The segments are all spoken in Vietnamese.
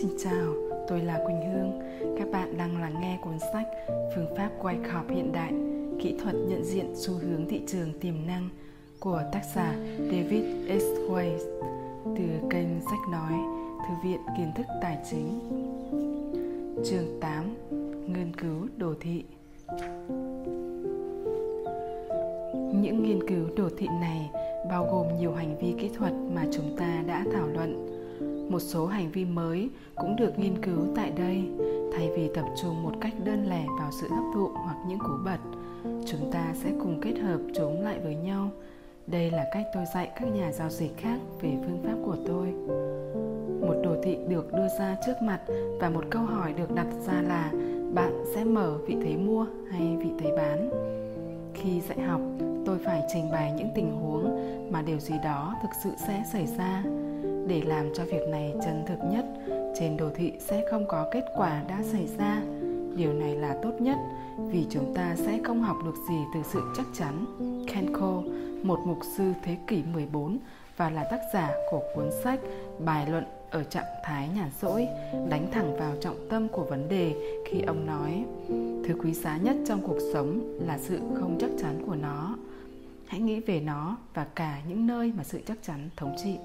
Xin chào, tôi là Quỳnh Hương. Các bạn đang lắng nghe cuốn sách Phương pháp quay khọp hiện đại, kỹ thuật nhận diện xu hướng thị trường tiềm năng của tác giả David S. Weiss từ kênh Sách Nói, Thư viện Kiến thức Tài chính. Chương 8 Nghiên cứu đồ thị Những nghiên cứu đồ thị này bao gồm nhiều hành vi kỹ thuật mà chúng ta đã thảo luận một số hành vi mới cũng được nghiên cứu tại đây, thay vì tập trung một cách đơn lẻ vào sự hấp thụ hoặc những cú bật. Chúng ta sẽ cùng kết hợp chúng lại với nhau. Đây là cách tôi dạy các nhà giao dịch khác về phương pháp của tôi. Một đồ thị được đưa ra trước mặt và một câu hỏi được đặt ra là bạn sẽ mở vị thế mua hay vị thế bán? Khi dạy học, tôi phải trình bày những tình huống mà điều gì đó thực sự sẽ xảy ra để làm cho việc này chân thực nhất. Trên đồ thị sẽ không có kết quả đã xảy ra. Điều này là tốt nhất vì chúng ta sẽ không học được gì từ sự chắc chắn. Kenko, một mục sư thế kỷ 14 và là tác giả của cuốn sách Bài luận ở trạng thái nhàn rỗi đánh thẳng vào trọng tâm của vấn đề khi ông nói thứ quý giá nhất trong cuộc sống là sự không chắc chắn của nó. Hãy nghĩ về nó và cả những nơi mà sự chắc chắn thống trị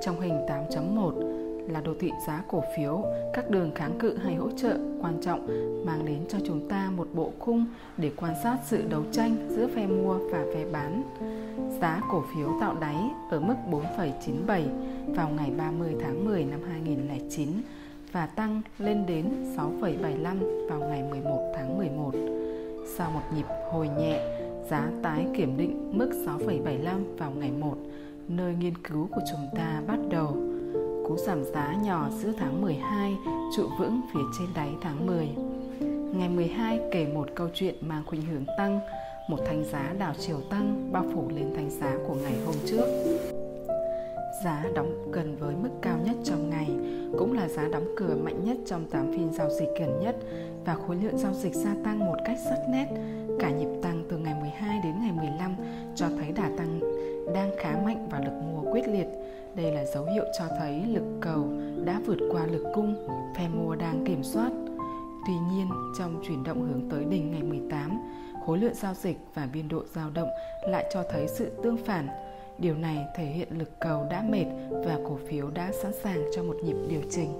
trong hình 8.1 là đồ thị giá cổ phiếu, các đường kháng cự hay hỗ trợ quan trọng mang đến cho chúng ta một bộ khung để quan sát sự đấu tranh giữa phe mua và phe bán. Giá cổ phiếu tạo đáy ở mức 4,97 vào ngày 30 tháng 10 năm 2009 và tăng lên đến 6,75 vào ngày 11 tháng 11. Sau một nhịp hồi nhẹ, giá tái kiểm định mức 6,75 vào ngày 1 nơi nghiên cứu của chúng ta bắt đầu. Cú giảm giá nhỏ giữa tháng 12 trụ vững phía trên đáy tháng 10. Ngày 12 kể một câu chuyện mang khuynh hướng tăng, một thanh giá đảo chiều tăng bao phủ lên thanh giá của ngày hôm trước. Giá đóng gần với mức cao nhất trong ngày, cũng là giá đóng cửa mạnh nhất trong 8 phiên giao dịch gần nhất và khối lượng giao dịch gia tăng một cách sắc nét. Cả nhịp tăng từ ngày 12 đến ngày 15 cho thấy đà tăng đang khá mạnh và lực mua quyết liệt. Đây là dấu hiệu cho thấy lực cầu đã vượt qua lực cung, phe mua đang kiểm soát. Tuy nhiên, trong chuyển động hướng tới đỉnh ngày 18, khối lượng giao dịch và biên độ dao động lại cho thấy sự tương phản. Điều này thể hiện lực cầu đã mệt và cổ phiếu đã sẵn sàng cho một nhịp điều chỉnh.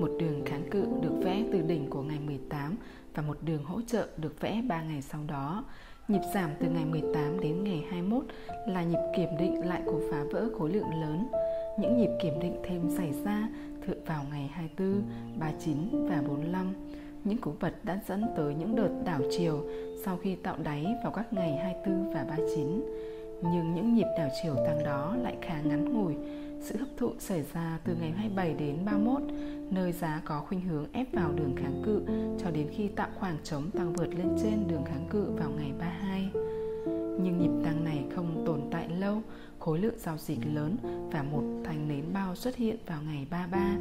Một đường kháng cự được vẽ từ đỉnh của ngày 18 và một đường hỗ trợ được vẽ 3 ngày sau đó. Nhịp giảm từ ngày 18 đến ngày 21 là nhịp kiểm định lại của phá vỡ khối lượng lớn. Những nhịp kiểm định thêm xảy ra thượng vào ngày 24, 39 và 45. Những cú vật đã dẫn tới những đợt đảo chiều sau khi tạo đáy vào các ngày 24 và 39. Nhưng những nhịp đảo chiều tăng đó lại khá ngắn ngủi. Sự hấp thụ xảy ra từ ngày 27 đến 31, nơi giá có khuynh hướng ép vào đường kháng cự cho đến khi tạo khoảng trống tăng vượt lên trên đường kháng cự vào ngày 32. Nhưng nhịp tăng này không tồn tại lâu, khối lượng giao dịch lớn và một thành nến bao xuất hiện vào ngày 33,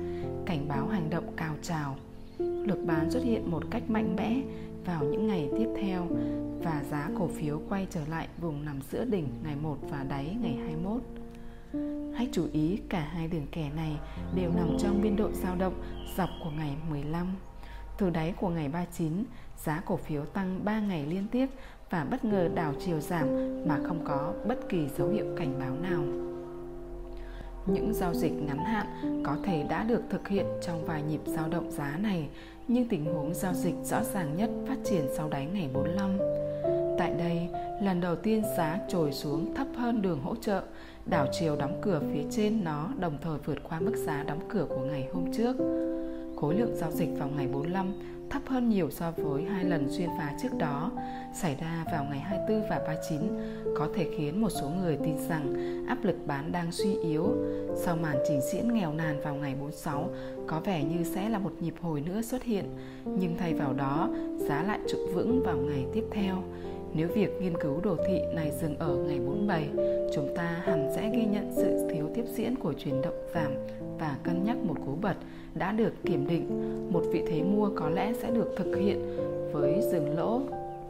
cảnh báo hành động cao trào. Lực bán xuất hiện một cách mạnh mẽ vào những ngày tiếp theo và giá cổ phiếu quay trở lại vùng nằm giữa đỉnh ngày 1 và đáy ngày 21. Hãy chú ý cả hai đường kẻ này đều nằm trong biên độ dao động dọc của ngày 15. Từ đáy của ngày 39, giá cổ phiếu tăng 3 ngày liên tiếp và bất ngờ đảo chiều giảm mà không có bất kỳ dấu hiệu cảnh báo nào. Những giao dịch ngắn hạn có thể đã được thực hiện trong vài nhịp dao động giá này, nhưng tình huống giao dịch rõ ràng nhất phát triển sau đáy ngày 45. Tại đây, lần đầu tiên giá trồi xuống thấp hơn đường hỗ trợ, đảo chiều đóng cửa phía trên nó đồng thời vượt qua mức giá đóng cửa của ngày hôm trước. Khối lượng giao dịch vào ngày 45 thấp hơn nhiều so với hai lần xuyên phá trước đó xảy ra vào ngày 24 và 39 có thể khiến một số người tin rằng áp lực bán đang suy yếu. Sau màn trình diễn nghèo nàn vào ngày 46 có vẻ như sẽ là một nhịp hồi nữa xuất hiện, nhưng thay vào đó giá lại trụ vững vào ngày tiếp theo. Nếu việc nghiên cứu đồ thị này dừng ở ngày 47, chúng ta hẳn sẽ ghi nhận sự thiếu tiếp diễn của chuyển động giảm và cân nhắc một cú bật đã được kiểm định. Một vị thế mua có lẽ sẽ được thực hiện với dừng lỗ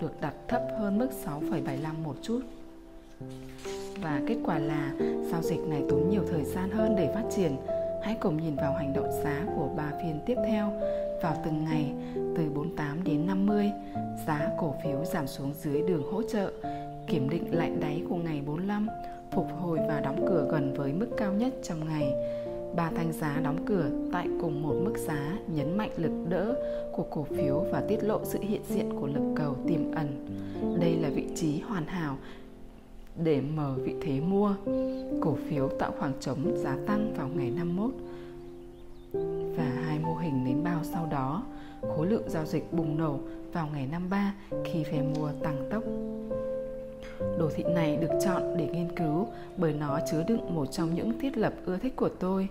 được đặt thấp hơn mức 6,75 một chút. Và kết quả là giao dịch này tốn nhiều thời gian hơn để phát triển hãy cùng nhìn vào hành động giá của ba phiên tiếp theo vào từng ngày từ 48 đến 50, giá cổ phiếu giảm xuống dưới đường hỗ trợ, kiểm định lại đáy của ngày 45, phục hồi và đóng cửa gần với mức cao nhất trong ngày. Ba thanh giá đóng cửa tại cùng một mức giá nhấn mạnh lực đỡ của cổ phiếu và tiết lộ sự hiện diện của lực cầu tiềm ẩn. Đây là vị trí hoàn hảo để mở vị thế mua. Cổ phiếu tạo khoảng trống giá tăng vào ngày 51 và mô hình nến bao sau đó. Khối lượng giao dịch bùng nổ vào ngày 53 khi phe mua tăng tốc. Đồ thị này được chọn để nghiên cứu bởi nó chứa đựng một trong những thiết lập ưa thích của tôi,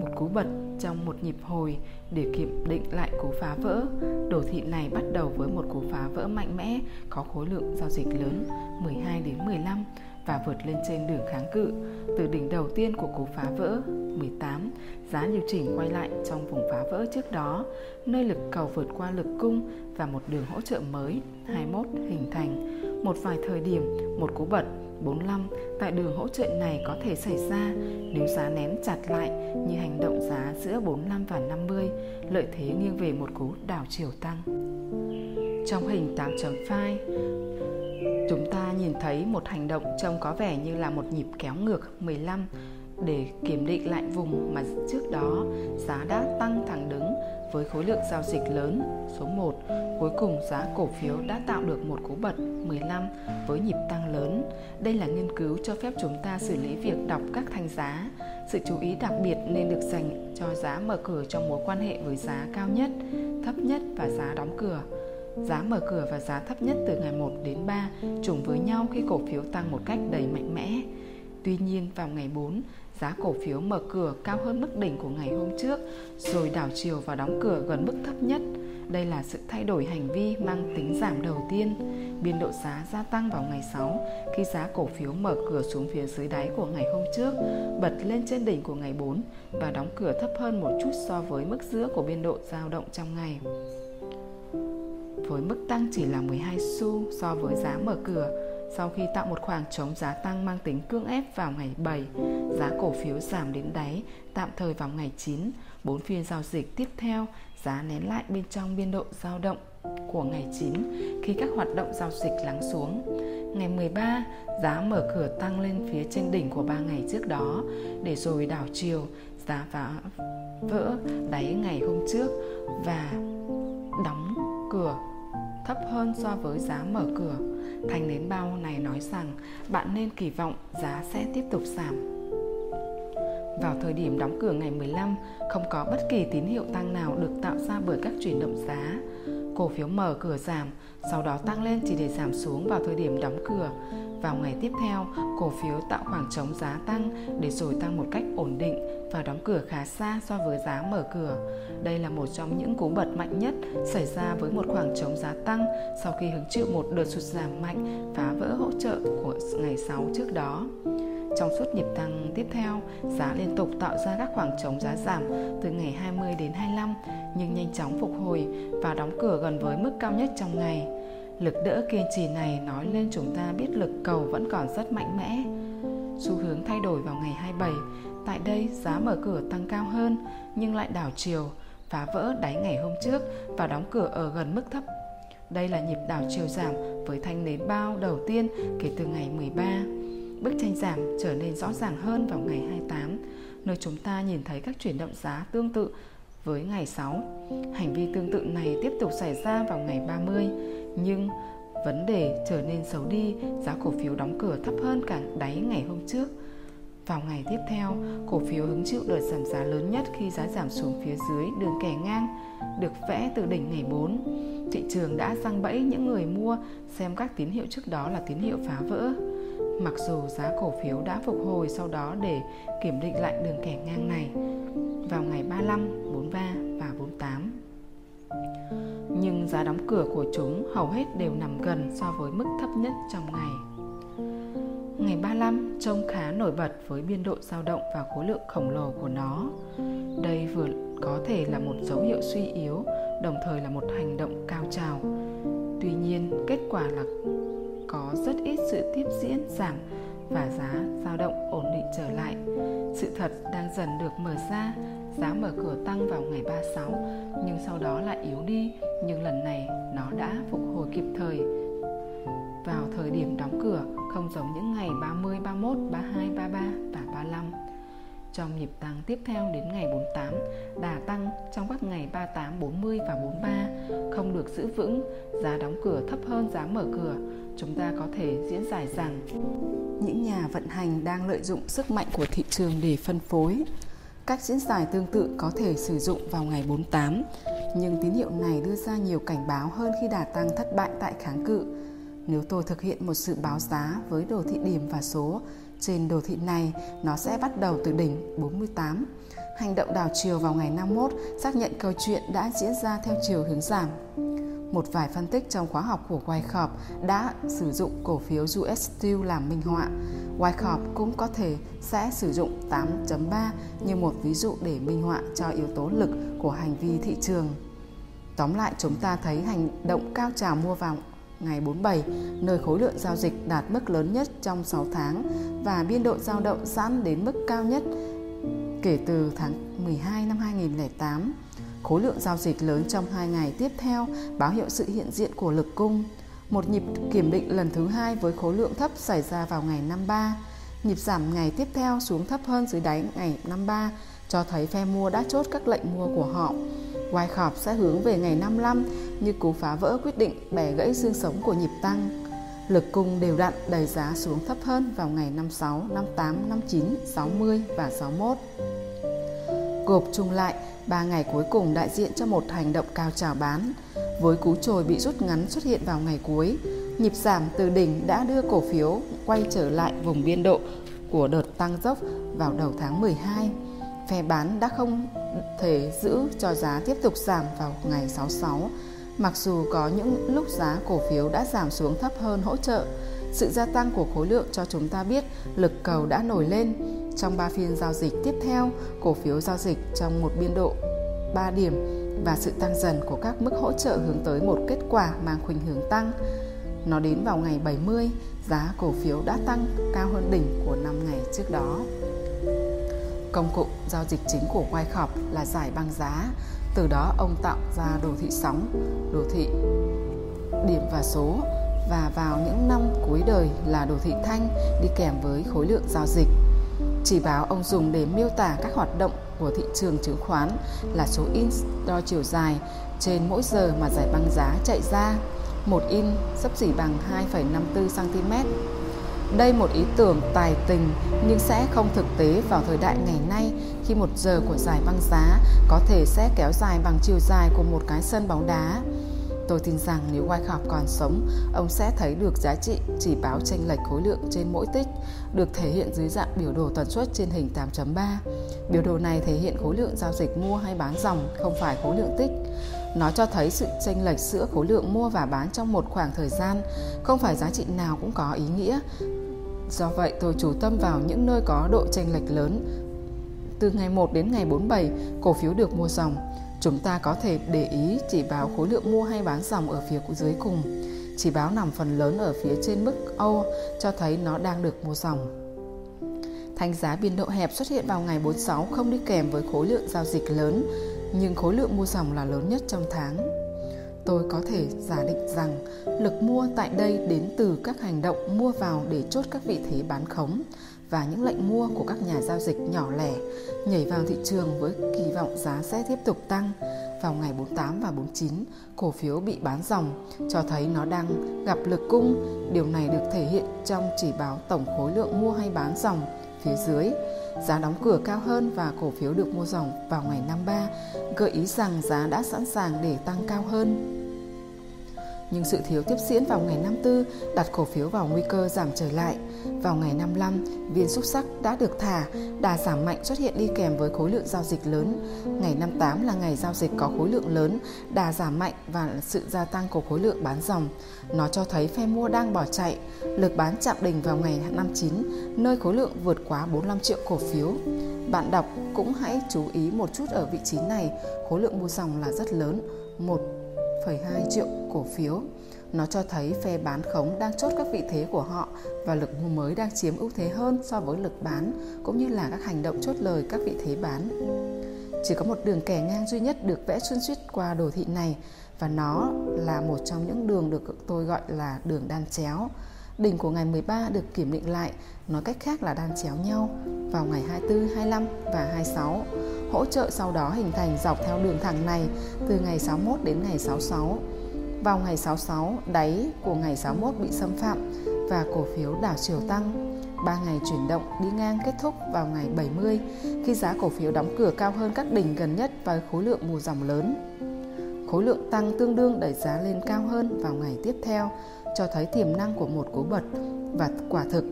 một cú bật trong một nhịp hồi để kiểm định lại cú phá vỡ. Đồ thị này bắt đầu với một cú phá vỡ mạnh mẽ có khối lượng giao dịch lớn 12 đến 15 và vượt lên trên đường kháng cự. Từ đỉnh đầu tiên của cú phá vỡ 18, giá điều chỉnh quay lại trong vùng phá vỡ trước đó, nơi lực cầu vượt qua lực cung và một đường hỗ trợ mới 21 hình thành. Một vài thời điểm, một cú bật 45 tại đường hỗ trợ này có thể xảy ra nếu giá nén chặt lại như hành động giá giữa 45 và 50, lợi thế nghiêng về một cú đảo chiều tăng. Trong hình 8 nhìn thấy một hành động trông có vẻ như là một nhịp kéo ngược 15 để kiểm định lại vùng mà trước đó giá đã tăng thẳng đứng với khối lượng giao dịch lớn số 1. Cuối cùng giá cổ phiếu đã tạo được một cú bật 15 với nhịp tăng lớn. Đây là nghiên cứu cho phép chúng ta xử lý việc đọc các thanh giá. Sự chú ý đặc biệt nên được dành cho giá mở cửa trong mối quan hệ với giá cao nhất, thấp nhất và giá đóng cửa. Giá mở cửa và giá thấp nhất từ ngày 1 đến 3 trùng với nhau khi cổ phiếu tăng một cách đầy mạnh mẽ. Tuy nhiên vào ngày 4, giá cổ phiếu mở cửa cao hơn mức đỉnh của ngày hôm trước, rồi đảo chiều và đóng cửa gần mức thấp nhất. Đây là sự thay đổi hành vi mang tính giảm đầu tiên. Biên độ giá gia tăng vào ngày 6 khi giá cổ phiếu mở cửa xuống phía dưới đáy của ngày hôm trước, bật lên trên đỉnh của ngày 4 và đóng cửa thấp hơn một chút so với mức giữa của biên độ dao động trong ngày. Với mức tăng chỉ là 12 xu so với giá mở cửa, sau khi tạo một khoảng trống giá tăng mang tính cưỡng ép vào ngày 7, giá cổ phiếu giảm đến đáy tạm thời vào ngày 9. Bốn phiên giao dịch tiếp theo, giá nén lại bên trong biên độ dao động của ngày 9 khi các hoạt động giao dịch lắng xuống. Ngày 13, giá mở cửa tăng lên phía trên đỉnh của 3 ngày trước đó, để rồi đảo chiều, giá phá vỡ đáy ngày hôm trước và đóng cửa thấp hơn so với giá mở cửa. Thành nến bao này nói rằng bạn nên kỳ vọng giá sẽ tiếp tục giảm. Vào thời điểm đóng cửa ngày 15, không có bất kỳ tín hiệu tăng nào được tạo ra bởi các chuyển động giá. Cổ phiếu mở cửa giảm, sau đó tăng lên chỉ để giảm xuống vào thời điểm đóng cửa. Vào ngày tiếp theo, cổ phiếu tạo khoảng trống giá tăng để rồi tăng một cách ổn định và đóng cửa khá xa so với giá mở cửa. Đây là một trong những cú bật mạnh nhất xảy ra với một khoảng trống giá tăng sau khi hứng chịu một đợt sụt giảm mạnh phá vỡ hỗ trợ của ngày 6 trước đó. Trong suốt nhịp tăng tiếp theo, giá liên tục tạo ra các khoảng trống giá giảm từ ngày 20 đến 25 nhưng nhanh chóng phục hồi và đóng cửa gần với mức cao nhất trong ngày. Lực đỡ kiên trì này nói lên chúng ta biết lực cầu vẫn còn rất mạnh mẽ. Xu hướng thay đổi vào ngày 27, tại đây giá mở cửa tăng cao hơn nhưng lại đảo chiều, phá vỡ đáy ngày hôm trước và đóng cửa ở gần mức thấp. Đây là nhịp đảo chiều giảm với thanh nến bao đầu tiên kể từ ngày 13. Bức tranh giảm trở nên rõ ràng hơn vào ngày 28, nơi chúng ta nhìn thấy các chuyển động giá tương tự với ngày 6. Hành vi tương tự này tiếp tục xảy ra vào ngày 30, nhưng vấn đề trở nên xấu đi, giá cổ phiếu đóng cửa thấp hơn cả đáy ngày hôm trước. Vào ngày tiếp theo, cổ phiếu hứng chịu đợt giảm giá lớn nhất khi giá giảm xuống phía dưới đường kẻ ngang, được vẽ từ đỉnh ngày 4. Thị trường đã răng bẫy những người mua xem các tín hiệu trước đó là tín hiệu phá vỡ. Mặc dù giá cổ phiếu đã phục hồi sau đó để kiểm định lại đường kẻ ngang này vào ngày 35, 43 và 48 nhưng giá đóng cửa của chúng hầu hết đều nằm gần so với mức thấp nhất trong ngày. Ngày 35 trông khá nổi bật với biên độ dao động và khối lượng khổng lồ của nó. Đây vừa có thể là một dấu hiệu suy yếu, đồng thời là một hành động cao trào. Tuy nhiên, kết quả là có rất ít sự tiếp diễn giảm và giá dao động ổn định trở lại. Sự thật đang dần được mở ra, giá mở cửa tăng vào ngày 36 nhưng sau đó lại yếu đi, nhưng lần này nó đã phục hồi kịp thời vào thời điểm đóng cửa không giống những ngày 30, 31, 32, 33 và 35. Trong nhịp tăng tiếp theo đến ngày 48, đà tăng trong các ngày 38, 40 và 43 không được giữ vững, giá đóng cửa thấp hơn giá mở cửa, chúng ta có thể diễn giải rằng những nhà vận hành đang lợi dụng sức mạnh của thị trường để phân phối. Cách diễn giải tương tự có thể sử dụng vào ngày 48, nhưng tín hiệu này đưa ra nhiều cảnh báo hơn khi đà tăng thất bại tại kháng cự. Nếu tôi thực hiện một sự báo giá với đồ thị điểm và số trên đồ thị này, nó sẽ bắt đầu từ đỉnh 48. Hành động đảo chiều vào ngày 51 xác nhận câu chuyện đã diễn ra theo chiều hướng giảm. Một vài phân tích trong khóa học của Wyckoff đã sử dụng cổ phiếu US Steel làm minh họa. Wyckoff cũng có thể sẽ sử dụng 8.3 như một ví dụ để minh họa cho yếu tố lực của hành vi thị trường. Tóm lại chúng ta thấy hành động cao trào mua vào ngày 47, nơi khối lượng giao dịch đạt mức lớn nhất trong 6 tháng và biên độ giao động giãn đến mức cao nhất kể từ tháng 12 năm 2008. Khối lượng giao dịch lớn trong hai ngày tiếp theo báo hiệu sự hiện diện của lực cung. Một nhịp kiểm định lần thứ hai với khối lượng thấp xảy ra vào ngày 53. Nhịp giảm ngày tiếp theo xuống thấp hơn dưới đáy ngày 53 cho thấy phe mua đã chốt các lệnh mua của họ. Wyckoff sẽ hướng về ngày 55 như cú phá vỡ quyết định bẻ gãy xương sống của nhịp tăng. Lực cung đều đặn đẩy giá xuống thấp hơn vào ngày 56, 58, 59, 60 và 61. Gộp chung lại, 3 ngày cuối cùng đại diện cho một hành động cao trào bán. Với cú trồi bị rút ngắn xuất hiện vào ngày cuối, nhịp giảm từ đỉnh đã đưa cổ phiếu quay trở lại vùng biên độ của đợt tăng dốc vào đầu tháng 12. Phe bán đã không thể giữ cho giá tiếp tục giảm vào ngày 66 Mặc dù có những lúc giá cổ phiếu đã giảm xuống thấp hơn hỗ trợ, sự gia tăng của khối lượng cho chúng ta biết lực cầu đã nổi lên. Trong 3 phiên giao dịch tiếp theo, cổ phiếu giao dịch trong một biên độ 3 điểm và sự tăng dần của các mức hỗ trợ hướng tới một kết quả mang khuynh hướng tăng. Nó đến vào ngày 70, giá cổ phiếu đã tăng cao hơn đỉnh của 5 ngày trước đó. Công cụ giao dịch chính của Wyckoff là giải băng giá từ đó ông tạo ra đồ thị sóng, đồ thị điểm và số và vào những năm cuối đời là đồ thị thanh đi kèm với khối lượng giao dịch. Chỉ báo ông dùng để miêu tả các hoạt động của thị trường chứng khoán là số in đo chiều dài trên mỗi giờ mà giải băng giá chạy ra. Một in sấp xỉ bằng 2,54 cm đây một ý tưởng tài tình nhưng sẽ không thực tế vào thời đại ngày nay khi một giờ của giải băng giá có thể sẽ kéo dài bằng chiều dài của một cái sân bóng đá. Tôi tin rằng nếu Wyckoff còn sống, ông sẽ thấy được giá trị chỉ báo chênh lệch khối lượng trên mỗi tích được thể hiện dưới dạng biểu đồ tần suất trên hình 8.3. Biểu đồ này thể hiện khối lượng giao dịch mua hay bán dòng, không phải khối lượng tích. Nó cho thấy sự chênh lệch giữa khối lượng mua và bán trong một khoảng thời gian, không phải giá trị nào cũng có ý nghĩa. Do vậy, tôi chú tâm vào những nơi có độ chênh lệch lớn. Từ ngày 1 đến ngày 47, cổ phiếu được mua dòng. Chúng ta có thể để ý chỉ báo khối lượng mua hay bán dòng ở phía dưới cùng. Chỉ báo nằm phần lớn ở phía trên mức Âu cho thấy nó đang được mua dòng. Thanh giá biên độ hẹp xuất hiện vào ngày 46 không đi kèm với khối lượng giao dịch lớn, nhưng khối lượng mua dòng là lớn nhất trong tháng. Tôi có thể giả định rằng lực mua tại đây đến từ các hành động mua vào để chốt các vị thế bán khống và những lệnh mua của các nhà giao dịch nhỏ lẻ nhảy vào thị trường với kỳ vọng giá sẽ tiếp tục tăng. Vào ngày 48 và 49, cổ phiếu bị bán dòng, cho thấy nó đang gặp lực cung. Điều này được thể hiện trong chỉ báo tổng khối lượng mua hay bán dòng phía dưới. Giá đóng cửa cao hơn và cổ phiếu được mua dòng vào ngày 53, gợi ý rằng giá đã sẵn sàng để tăng cao hơn nhưng sự thiếu tiếp diễn vào ngày 54 đặt cổ phiếu vào nguy cơ giảm trở lại. Vào ngày 55, viên xúc sắc đã được thả, đà giảm mạnh xuất hiện đi kèm với khối lượng giao dịch lớn. Ngày 58 là ngày giao dịch có khối lượng lớn, đà giảm mạnh và sự gia tăng của khối lượng bán dòng. Nó cho thấy phe mua đang bỏ chạy. Lực bán chạm đỉnh vào ngày 59, nơi khối lượng vượt quá 45 triệu cổ phiếu. Bạn đọc cũng hãy chú ý một chút ở vị trí này, khối lượng mua dòng là rất lớn, một 1,2 triệu cổ phiếu. Nó cho thấy phe bán khống đang chốt các vị thế của họ và lực mua mới đang chiếm ưu thế hơn so với lực bán cũng như là các hành động chốt lời các vị thế bán. Chỉ có một đường kẻ ngang duy nhất được vẽ xuyên suốt qua đồ thị này và nó là một trong những đường được tôi gọi là đường đan chéo. Đỉnh của ngày 13 được kiểm định lại, nói cách khác là đan chéo nhau vào ngày 24, 25 và 26. Hỗ trợ sau đó hình thành dọc theo đường thẳng này từ ngày 61 đến ngày 66. Vào ngày 66, đáy của ngày 61 bị xâm phạm và cổ phiếu đảo chiều tăng. 3 ngày chuyển động đi ngang kết thúc vào ngày 70 khi giá cổ phiếu đóng cửa cao hơn các đỉnh gần nhất với khối lượng mùa dòng lớn. Khối lượng tăng tương đương đẩy giá lên cao hơn vào ngày tiếp theo, cho thấy tiềm năng của một cú bật và quả thực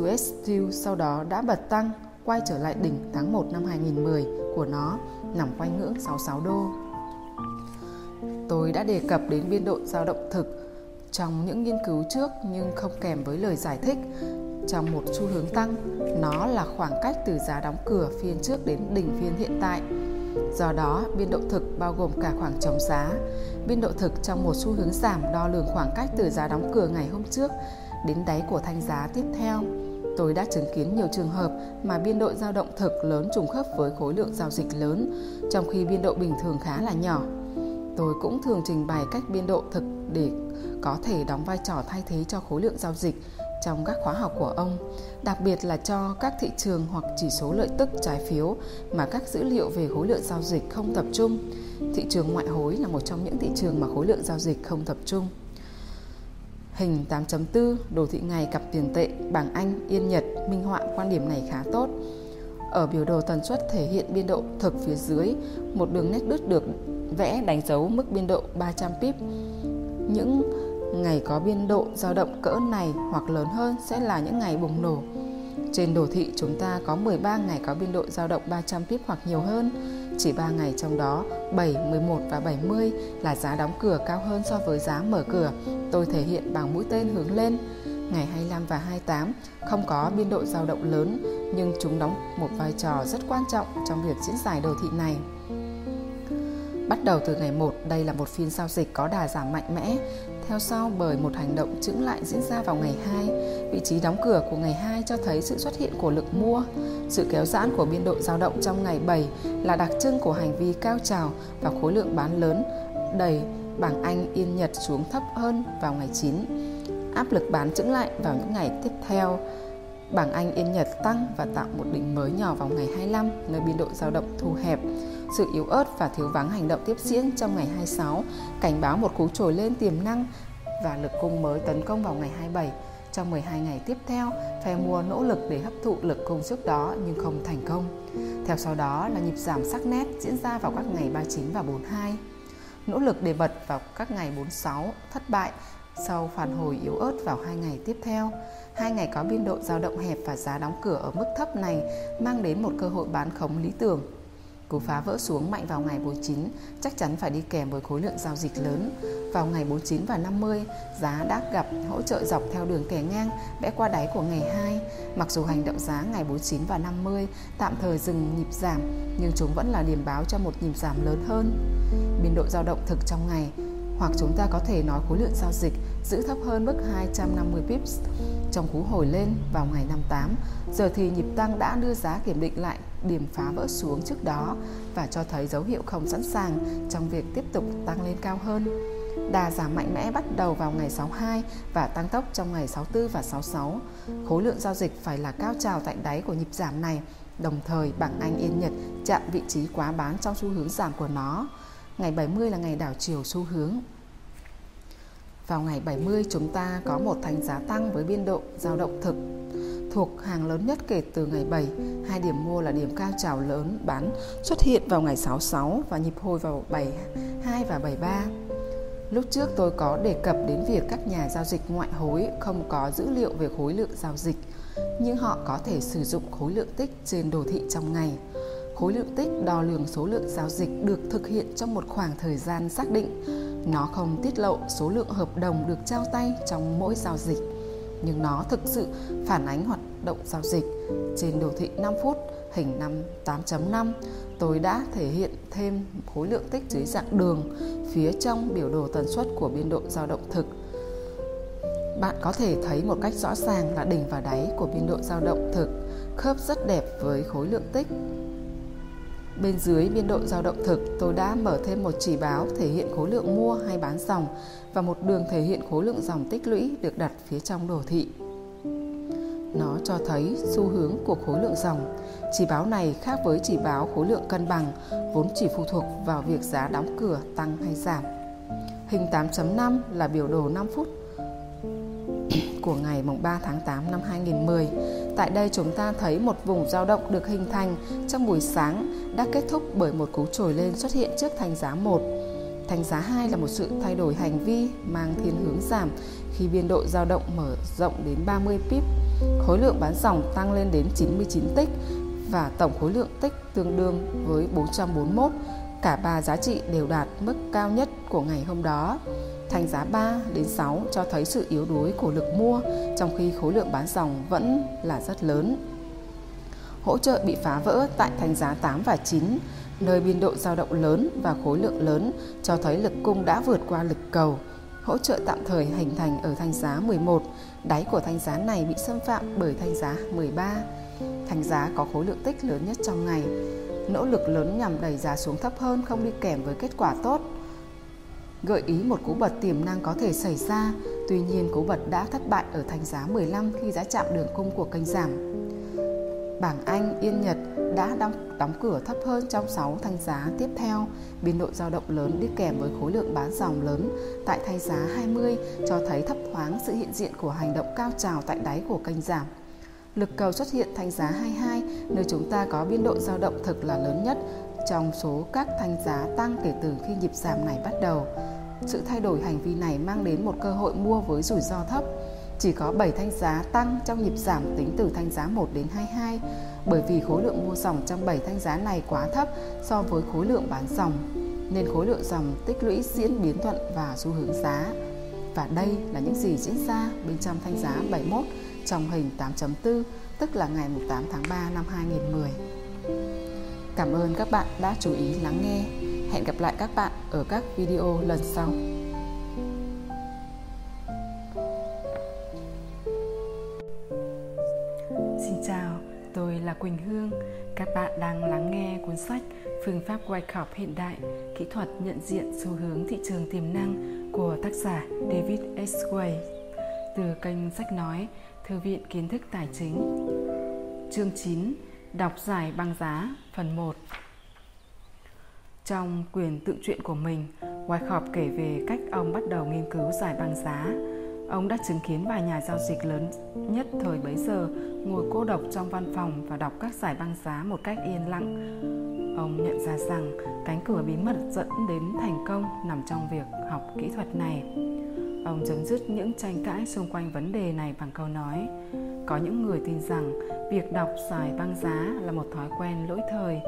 US Steel sau đó đã bật tăng quay trở lại đỉnh tháng 1 năm 2010 của nó nằm quanh ngưỡng 66 đô. Tôi đã đề cập đến biên độ dao động thực trong những nghiên cứu trước nhưng không kèm với lời giải thích trong một xu hướng tăng, nó là khoảng cách từ giá đóng cửa phiên trước đến đỉnh phiên hiện tại. Do đó, biên độ thực bao gồm cả khoảng trống giá. Biên độ thực trong một xu hướng giảm đo lường khoảng cách từ giá đóng cửa ngày hôm trước đến đáy của thanh giá tiếp theo. Tôi đã chứng kiến nhiều trường hợp mà biên độ dao động thực lớn trùng khớp với khối lượng giao dịch lớn, trong khi biên độ bình thường khá là nhỏ. Tôi cũng thường trình bày cách biên độ thực để có thể đóng vai trò thay thế cho khối lượng giao dịch trong các khóa học của ông, đặc biệt là cho các thị trường hoặc chỉ số lợi tức trái phiếu mà các dữ liệu về khối lượng giao dịch không tập trung. Thị trường ngoại hối là một trong những thị trường mà khối lượng giao dịch không tập trung. Hình 8.4 đồ thị ngày cặp tiền tệ bảng Anh, Yên Nhật minh họa quan điểm này khá tốt. Ở biểu đồ tần suất thể hiện biên độ thực phía dưới, một đường nét đứt được vẽ đánh dấu mức biên độ 300 pip. Những ngày có biên độ dao động cỡ này hoặc lớn hơn sẽ là những ngày bùng nổ. Trên đồ thị chúng ta có 13 ngày có biên độ dao động 300 pip hoặc nhiều hơn. Chỉ 3 ngày trong đó 7, 11 và 70 là giá đóng cửa cao hơn so với giá mở cửa. Tôi thể hiện bằng mũi tên hướng lên. Ngày 25 và 28 không có biên độ dao động lớn nhưng chúng đóng một vai trò rất quan trọng trong việc diễn giải đồ thị này. Bắt đầu từ ngày 1, đây là một phiên giao dịch có đà giảm mạnh mẽ, theo sau, bởi một hành động chững lại diễn ra vào ngày 2. Vị trí đóng cửa của ngày 2 cho thấy sự xuất hiện của lực mua. Sự kéo giãn của biên độ dao động trong ngày 7 là đặc trưng của hành vi cao trào và khối lượng bán lớn, đẩy bảng Anh Yên Nhật xuống thấp hơn vào ngày 9. Áp lực bán chững lại vào những ngày tiếp theo. Bảng Anh Yên Nhật tăng và tạo một đỉnh mới nhỏ vào ngày 25 nơi biên độ dao động thu hẹp. Sự yếu ớt và thiếu vắng hành động tiếp diễn trong ngày 26 cảnh báo một cú trồi lên tiềm năng và lực cung mới tấn công vào ngày 27. Trong 12 ngày tiếp theo, phe mua nỗ lực để hấp thụ lực cung trước đó nhưng không thành công. Theo sau đó là nhịp giảm sắc nét diễn ra vào các ngày 39 và 42. Nỗ lực để bật vào các ngày 46 thất bại sau phản hồi yếu ớt vào hai ngày tiếp theo. Hai ngày có biên độ dao động hẹp và giá đóng cửa ở mức thấp này mang đến một cơ hội bán khống lý tưởng Cú phá vỡ xuống mạnh vào ngày 49 chắc chắn phải đi kèm với khối lượng giao dịch lớn. Vào ngày 49 và 50, giá đã gặp hỗ trợ dọc theo đường kẻ ngang vẽ qua đáy của ngày 2. Mặc dù hành động giá ngày 49 và 50 tạm thời dừng nhịp giảm, nhưng chúng vẫn là điểm báo cho một nhịp giảm lớn hơn. Biên độ dao động thực trong ngày hoặc chúng ta có thể nói khối lượng giao dịch giữ thấp hơn mức 250 pips trong cú hồi lên vào ngày 58. Giờ thì nhịp tăng đã đưa giá kiểm định lại điểm phá vỡ xuống trước đó và cho thấy dấu hiệu không sẵn sàng trong việc tiếp tục tăng lên cao hơn. Đà giảm mạnh mẽ bắt đầu vào ngày 62 và tăng tốc trong ngày 64 và 66. Khối lượng giao dịch phải là cao trào tại đáy của nhịp giảm này, đồng thời bảng Anh Yên Nhật chạm vị trí quá bán trong xu hướng giảm của nó. Ngày 70 là ngày đảo chiều xu hướng. Vào ngày 70 chúng ta có một thành giá tăng với biên độ giao động thực thuộc hàng lớn nhất kể từ ngày 7. Hai điểm mua là điểm cao trào lớn bán xuất hiện vào ngày 66 và nhịp hồi vào 72 và 73. Lúc trước tôi có đề cập đến việc các nhà giao dịch ngoại hối không có dữ liệu về khối lượng giao dịch, nhưng họ có thể sử dụng khối lượng tích trên đồ thị trong ngày. Khối lượng tích đo lường số lượng giao dịch được thực hiện trong một khoảng thời gian xác định. Nó không tiết lộ số lượng hợp đồng được trao tay trong mỗi giao dịch nhưng nó thực sự phản ánh hoạt động giao dịch. Trên đồ thị 5 phút, hình 5 8.5, tôi đã thể hiện thêm khối lượng tích dưới dạng đường phía trong biểu đồ tần suất của biên độ dao động thực. bạn có thể thấy một cách rõ ràng là đỉnh và đáy của biên độ dao động thực khớp rất đẹp với khối lượng tích. Bên dưới biên độ dao động thực, tôi đã mở thêm một chỉ báo thể hiện khối lượng mua hay bán dòng và một đường thể hiện khối lượng dòng tích lũy được đặt phía trong đồ thị. Nó cho thấy xu hướng của khối lượng dòng. Chỉ báo này khác với chỉ báo khối lượng cân bằng, vốn chỉ phụ thuộc vào việc giá đóng cửa tăng hay giảm. Hình 8.5 là biểu đồ 5 phút của ngày 3 tháng 8 năm 2010. Tại đây chúng ta thấy một vùng dao động được hình thành trong buổi sáng đã kết thúc bởi một cú trồi lên xuất hiện trước thành giá 1. Thành giá 2 là một sự thay đổi hành vi mang thiên hướng giảm khi biên độ dao động mở rộng đến 30 pip. Khối lượng bán dòng tăng lên đến 99 tích và tổng khối lượng tích tương đương với 441. Cả ba giá trị đều đạt mức cao nhất của ngày hôm đó. Thành giá 3 đến 6 cho thấy sự yếu đuối của lực mua trong khi khối lượng bán dòng vẫn là rất lớn. Hỗ trợ bị phá vỡ tại thành giá 8 và 9, nơi biên độ dao động lớn và khối lượng lớn cho thấy lực cung đã vượt qua lực cầu. Hỗ trợ tạm thời hình thành ở thanh giá 11, đáy của thanh giá này bị xâm phạm bởi thanh giá 13. Thanh giá có khối lượng tích lớn nhất trong ngày. Nỗ lực lớn nhằm đẩy giá xuống thấp hơn không đi kèm với kết quả tốt gợi ý một cú bật tiềm năng có thể xảy ra. Tuy nhiên, cú bật đã thất bại ở thanh giá 15 khi giá chạm đường cung của kênh giảm. Bảng Anh, Yên Nhật đã đóng, đóng cửa thấp hơn trong 6 thanh giá tiếp theo. Biên độ dao động lớn đi kèm với khối lượng bán dòng lớn tại thanh giá 20 cho thấy thấp thoáng sự hiện diện của hành động cao trào tại đáy của kênh giảm. Lực cầu xuất hiện thanh giá 22 nơi chúng ta có biên độ dao động thực là lớn nhất trong số các thanh giá tăng kể từ khi nhịp giảm này bắt đầu. Sự thay đổi hành vi này mang đến một cơ hội mua với rủi ro thấp. Chỉ có 7 thanh giá tăng trong nhịp giảm tính từ thanh giá 1 đến 22 bởi vì khối lượng mua dòng trong 7 thanh giá này quá thấp so với khối lượng bán dòng, nên khối lượng dòng tích lũy diễn biến thuận và xu hướng giá. Và đây là những gì diễn ra bên trong thanh giá 71 trong hình 8.4 tức là ngày 8 tháng 3 năm 2010. Cảm ơn các bạn đã chú ý lắng nghe. Hẹn gặp lại các bạn ở các video lần sau. Xin chào, tôi là Quỳnh Hương. Các bạn đang lắng nghe cuốn sách Phương pháp Wyckoff hiện đại, kỹ thuật nhận diện xu hướng thị trường tiềm năng của tác giả David S. Way từ kênh sách nói Thư viện Kiến thức Tài chính. Chương 9 Đọc giải băng giá phần 1 Trong quyền tự truyện của mình, Wyckoff kể về cách ông bắt đầu nghiên cứu giải băng giá. Ông đã chứng kiến vài nhà giao dịch lớn nhất thời bấy giờ, ngồi cô độc trong văn phòng và đọc các giải băng giá một cách yên lặng. Ông nhận ra rằng cánh cửa bí mật dẫn đến thành công nằm trong việc học kỹ thuật này. Ông chấm dứt những tranh cãi xung quanh vấn đề này bằng câu nói, Có những người tin rằng việc đọc giải băng giá là một thói quen lỗi thời,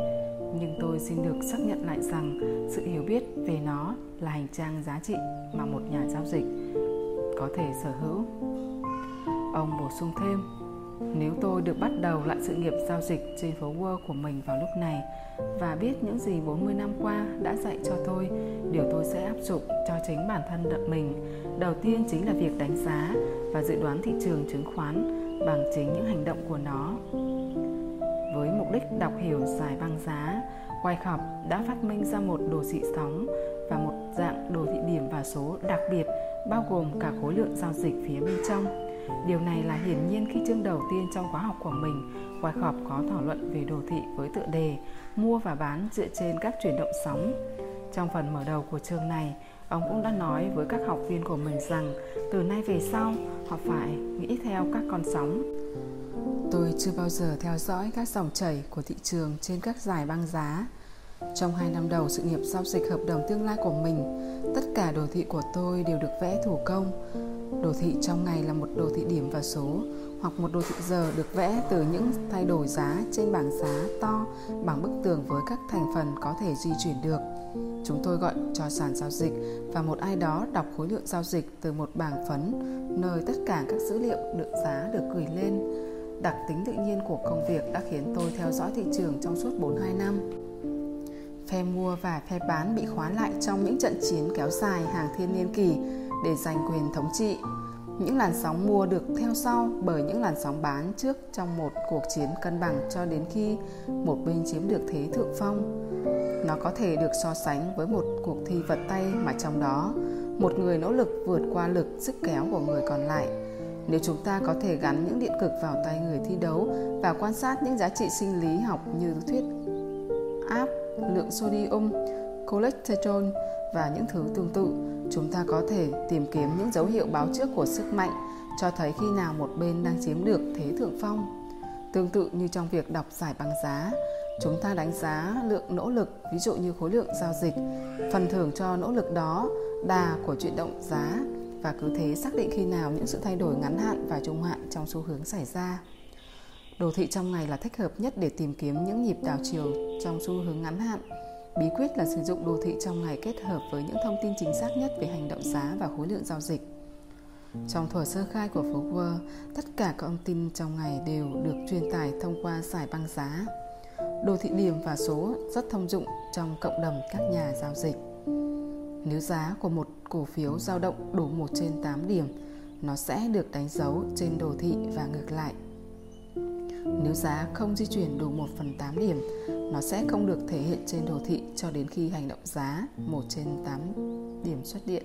Nhưng tôi xin được xác nhận lại rằng sự hiểu biết về nó là hành trang giá trị mà một nhà giao dịch có thể sở hữu Ông bổ sung thêm nếu tôi được bắt đầu lại sự nghiệp giao dịch trên phố Wall của mình vào lúc này và biết những gì 40 năm qua đã dạy cho tôi, điều tôi sẽ áp dụng cho chính bản thân mình. Đầu tiên chính là việc đánh giá và dự đoán thị trường chứng khoán bằng chính những hành động của nó. Với mục đích đọc hiểu giải băng giá, Wyckoff đã phát minh ra một đồ thị sóng và một dạng đồ thị điểm và số đặc biệt bao gồm cả khối lượng giao dịch phía bên trong Điều này là hiển nhiên khi chương đầu tiên trong khóa học của mình, Wyckoff có thảo luận về đồ thị với tựa đề Mua và bán dựa trên các chuyển động sóng. Trong phần mở đầu của chương này, ông cũng đã nói với các học viên của mình rằng từ nay về sau họ phải nghĩ theo các con sóng. Tôi chưa bao giờ theo dõi các dòng chảy của thị trường trên các giải băng giá. Trong hai năm đầu sự nghiệp giao dịch hợp đồng tương lai của mình, tất cả đồ thị của tôi đều được vẽ thủ công Đồ thị trong ngày là một đồ thị điểm và số hoặc một đồ thị giờ được vẽ từ những thay đổi giá trên bảng giá to bằng bức tường với các thành phần có thể di chuyển được. Chúng tôi gọi cho sàn giao dịch và một ai đó đọc khối lượng giao dịch từ một bảng phấn nơi tất cả các dữ liệu lượng giá được gửi lên. Đặc tính tự nhiên của công việc đã khiến tôi theo dõi thị trường trong suốt 42 năm. Phe mua và phe bán bị khóa lại trong những trận chiến kéo dài hàng thiên niên kỷ để giành quyền thống trị. những làn sóng mua được theo sau bởi những làn sóng bán trước trong một cuộc chiến cân bằng cho đến khi một bên chiếm được thế thượng phong. Nó có thể được so sánh với một cuộc thi vật tay mà trong đó một người nỗ lực vượt qua lực sức kéo của người còn lại. Nếu chúng ta có thể gắn những điện cực vào tay người thi đấu và quan sát những giá trị sinh lý học như thuyết áp, lượng sodium, cholesterol và những thứ tương tự, chúng ta có thể tìm kiếm những dấu hiệu báo trước của sức mạnh cho thấy khi nào một bên đang chiếm được thế thượng phong. Tương tự như trong việc đọc giải bằng giá, chúng ta đánh giá lượng nỗ lực, ví dụ như khối lượng giao dịch, phần thưởng cho nỗ lực đó, đà của chuyển động giá và cứ thế xác định khi nào những sự thay đổi ngắn hạn và trung hạn trong xu hướng xảy ra. Đồ thị trong ngày là thích hợp nhất để tìm kiếm những nhịp đảo chiều trong xu hướng ngắn hạn Bí quyết là sử dụng đồ thị trong ngày kết hợp với những thông tin chính xác nhất về hành động giá và khối lượng giao dịch. Trong thuở sơ khai của phố Wall, tất cả các thông tin trong ngày đều được truyền tải thông qua giải băng giá. Đồ thị điểm và số rất thông dụng trong cộng đồng các nhà giao dịch. Nếu giá của một cổ phiếu dao động đủ 1 trên 8 điểm, nó sẽ được đánh dấu trên đồ thị và ngược lại. Nếu giá không di chuyển đủ 1 phần 8 điểm, nó sẽ không được thể hiện trên đồ thị cho đến khi hành động giá 1 trên 8 điểm xuất hiện.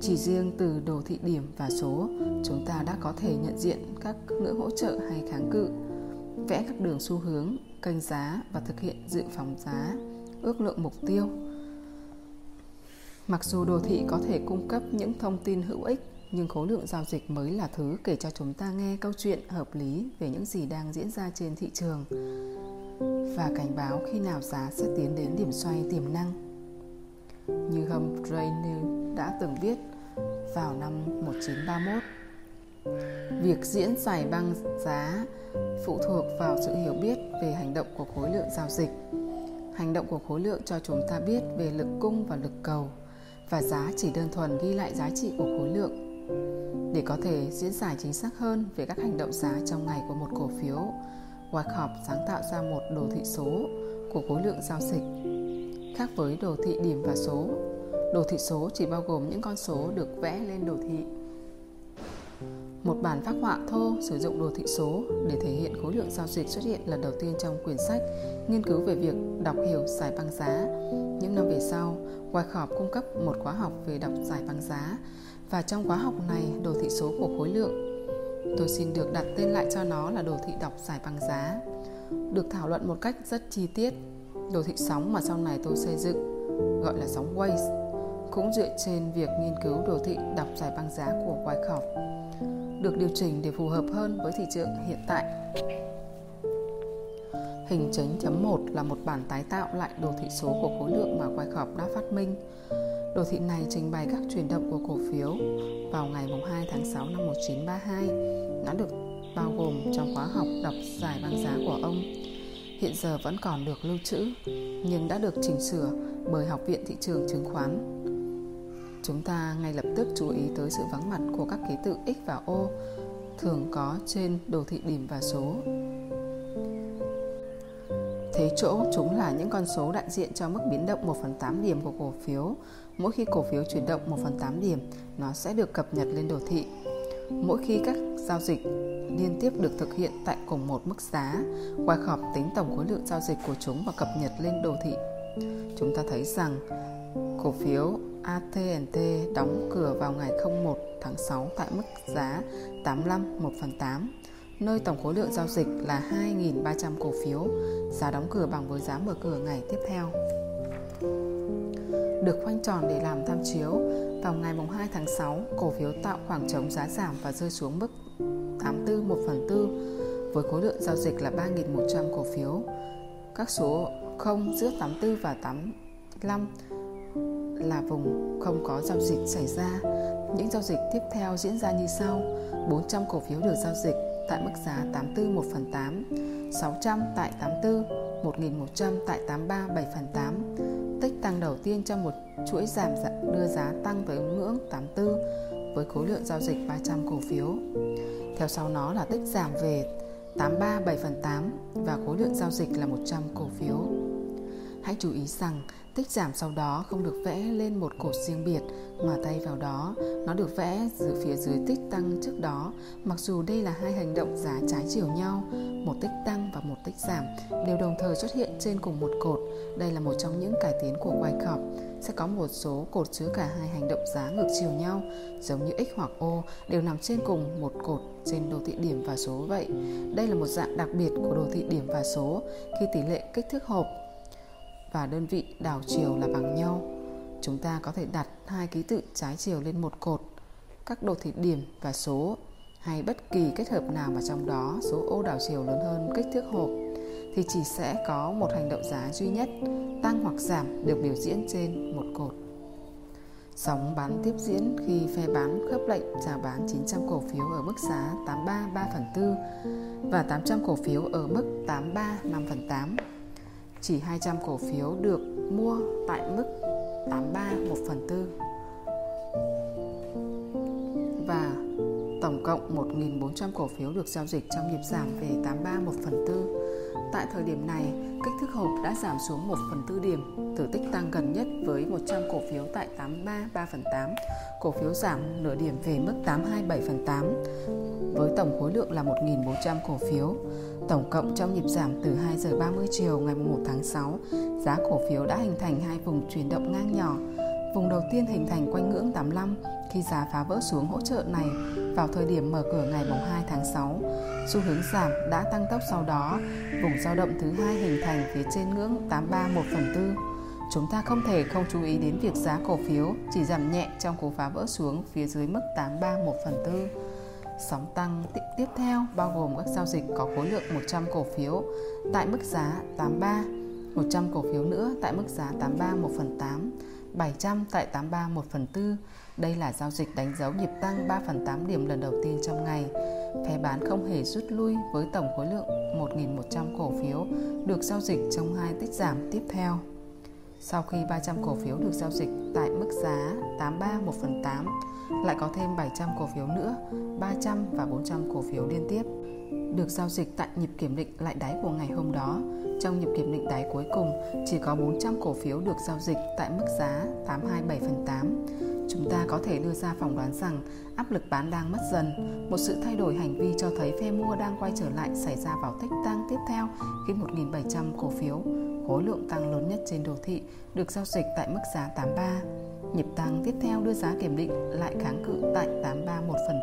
Chỉ riêng từ đồ thị điểm và số, chúng ta đã có thể nhận diện các ngưỡng hỗ trợ hay kháng cự, vẽ các đường xu hướng, kênh giá và thực hiện dự phòng giá, ước lượng mục tiêu. Mặc dù đồ thị có thể cung cấp những thông tin hữu ích nhưng khối lượng giao dịch mới là thứ kể cho chúng ta nghe câu chuyện hợp lý về những gì đang diễn ra trên thị trường và cảnh báo khi nào giá sẽ tiến đến điểm xoay tiềm năng. Như Humphrey Drainer đã từng viết vào năm 1931. Việc diễn giải băng giá phụ thuộc vào sự hiểu biết về hành động của khối lượng giao dịch. Hành động của khối lượng cho chúng ta biết về lực cung và lực cầu, và giá chỉ đơn thuần ghi lại giá trị của khối lượng để có thể diễn giải chính xác hơn về các hành động giá trong ngày của một cổ phiếu, Wyckoff sáng tạo ra một đồ thị số của khối lượng giao dịch. Khác với đồ thị điểm và số, đồ thị số chỉ bao gồm những con số được vẽ lên đồ thị. Một bản phác họa thô sử dụng đồ thị số để thể hiện khối lượng giao dịch xuất hiện lần đầu tiên trong quyển sách nghiên cứu về việc đọc hiểu giải băng giá. Những năm về sau, Wyckoff cung cấp một khóa học về đọc giải băng giá và trong khóa học này, đồ thị số của khối lượng, tôi xin được đặt tên lại cho nó là đồ thị đọc giải bằng giá được thảo luận một cách rất chi tiết, đồ thị sóng mà sau này tôi xây dựng, gọi là sóng Waze, cũng dựa trên việc nghiên cứu đồ thị đọc giải băng giá của Wyckoff được điều chỉnh để phù hợp hơn với thị trường hiện tại. Hình chấm chấm 1 là một bản tái tạo lại đồ thị số của khối lượng mà Wyckoff đã phát minh. Đồ thị này trình bày các chuyển động của cổ phiếu vào ngày 2 tháng 6 năm 1932 đã được bao gồm trong khóa học đọc giải băng giá của ông. Hiện giờ vẫn còn được lưu trữ, nhưng đã được chỉnh sửa bởi Học viện Thị trường Chứng khoán. Chúng ta ngay lập tức chú ý tới sự vắng mặt của các ký tự X và O thường có trên đồ thị điểm và số. Thế chỗ chúng là những con số đại diện cho mức biến động 1 phần 8 điểm của cổ phiếu Mỗi khi cổ phiếu chuyển động 1 phần 8 điểm, nó sẽ được cập nhật lên đồ thị. Mỗi khi các giao dịch liên tiếp được thực hiện tại cùng một mức giá, Wyckoff tính tổng khối lượng giao dịch của chúng và cập nhật lên đồ thị. Chúng ta thấy rằng cổ phiếu AT&T đóng cửa vào ngày 01 tháng 6 tại mức giá 85 1 phần 8, nơi tổng khối lượng giao dịch là 2.300 cổ phiếu, giá đóng cửa bằng với giá mở cửa ngày tiếp theo được khoanh tròn để làm tham chiếu. Vào ngày 2 tháng 6, cổ phiếu tạo khoảng trống giá giảm và rơi xuống mức 84 1 phần 4 với khối lượng giao dịch là 3.100 cổ phiếu. Các số 0 giữa 84 và 85 là vùng không có giao dịch xảy ra. Những giao dịch tiếp theo diễn ra như sau. 400 cổ phiếu được giao dịch tại mức giá 84 1 phần 8, 600 tại 84, 1.100 tại 83 7 phần 8, tích tăng đầu tiên trong một chuỗi giảm đưa giá tăng tới ngưỡng 84 với khối lượng giao dịch 300 cổ phiếu. Theo sau nó là tích giảm về 83 7 phần 8 và khối lượng giao dịch là 100 cổ phiếu. Hãy chú ý rằng tích giảm sau đó không được vẽ lên một cột riêng biệt, mà thay vào đó, nó được vẽ từ phía dưới tích tăng trước đó. Mặc dù đây là hai hành động giá trái chiều nhau, một tích tăng và một tích giảm, đều đồng thời xuất hiện trên cùng một cột. Đây là một trong những cải tiến của Wyckoff. Sẽ có một số cột chứa cả hai hành động giá ngược chiều nhau, giống như x hoặc o, đều nằm trên cùng một cột trên đồ thị điểm và số. Vậy, đây là một dạng đặc biệt của đồ thị điểm và số. Khi tỷ lệ kích thước hộp và đơn vị đảo chiều là bằng nhau. Chúng ta có thể đặt hai ký tự trái chiều lên một cột, các đồ thị điểm và số hay bất kỳ kết hợp nào mà trong đó số ô đảo chiều lớn hơn kích thước hộp thì chỉ sẽ có một hành động giá duy nhất tăng hoặc giảm được biểu diễn trên một cột. Sóng bán tiếp diễn khi phe bán khớp lệnh chào bán 900 cổ phiếu ở mức giá 83 3 phần 4 và 800 cổ phiếu ở mức 83 5 phần 8 chỉ 200 cổ phiếu được mua tại mức 83 1 phần 4 và tổng cộng 1.400 cổ phiếu được giao dịch trong nhịp giảm về 83 1 phần 4. Tại thời điểm này, kích thước hộp đã giảm xuống 1 phần tư điểm thử tích tăng gần nhất với 100 cổ phiếu tại 83 3 phần 8. Cổ phiếu giảm nửa điểm về mức 82 7 phần 8 với tổng khối lượng là 1.400 cổ phiếu. Tổng cộng trong nhịp giảm từ 2 giờ 30 chiều ngày 1 tháng 6, giá cổ phiếu đã hình thành hai vùng chuyển động ngang nhỏ. Vùng đầu tiên hình thành quanh ngưỡng 85 khi giá phá vỡ xuống hỗ trợ này vào thời điểm mở cửa ngày 2 tháng 6. Xu hướng giảm đã tăng tốc sau đó, vùng dao động thứ hai hình thành phía trên ngưỡng 83 1 phần 4. Chúng ta không thể không chú ý đến việc giá cổ phiếu chỉ giảm nhẹ trong cú phá vỡ xuống phía dưới mức 83 1 phần 4 Sóng tăng tiếp theo bao gồm các giao dịch có khối lượng 100 cổ phiếu tại mức giá 83, 100 cổ phiếu nữa tại mức giá 83 1 phần 8, 700 tại 83 1 phần 4. Đây là giao dịch đánh dấu nhịp tăng 3 phần 8 điểm lần đầu tiên trong ngày. Phe bán không hề rút lui với tổng khối lượng 1.100 cổ phiếu được giao dịch trong hai tích giảm tiếp theo. Sau khi 300 cổ phiếu được giao dịch tại mức giá 83 1 phần 8, lại có thêm 700 cổ phiếu nữa, 300 và 400 cổ phiếu liên tiếp được giao dịch tại nhịp kiểm định lại đáy của ngày hôm đó. Trong nhịp kiểm định đáy cuối cùng, chỉ có 400 cổ phiếu được giao dịch tại mức giá 827 phần 8. Chúng ta có thể đưa ra phỏng đoán rằng áp lực bán đang mất dần. Một sự thay đổi hành vi cho thấy phe mua đang quay trở lại xảy ra vào tích tăng tiếp theo khi 1.700 cổ phiếu, khối lượng tăng lớn nhất trên đồ thị, được giao dịch tại mức giá 83. Nhịp tăng tiếp theo đưa giá kiểm định lại kháng cự tại 831 phần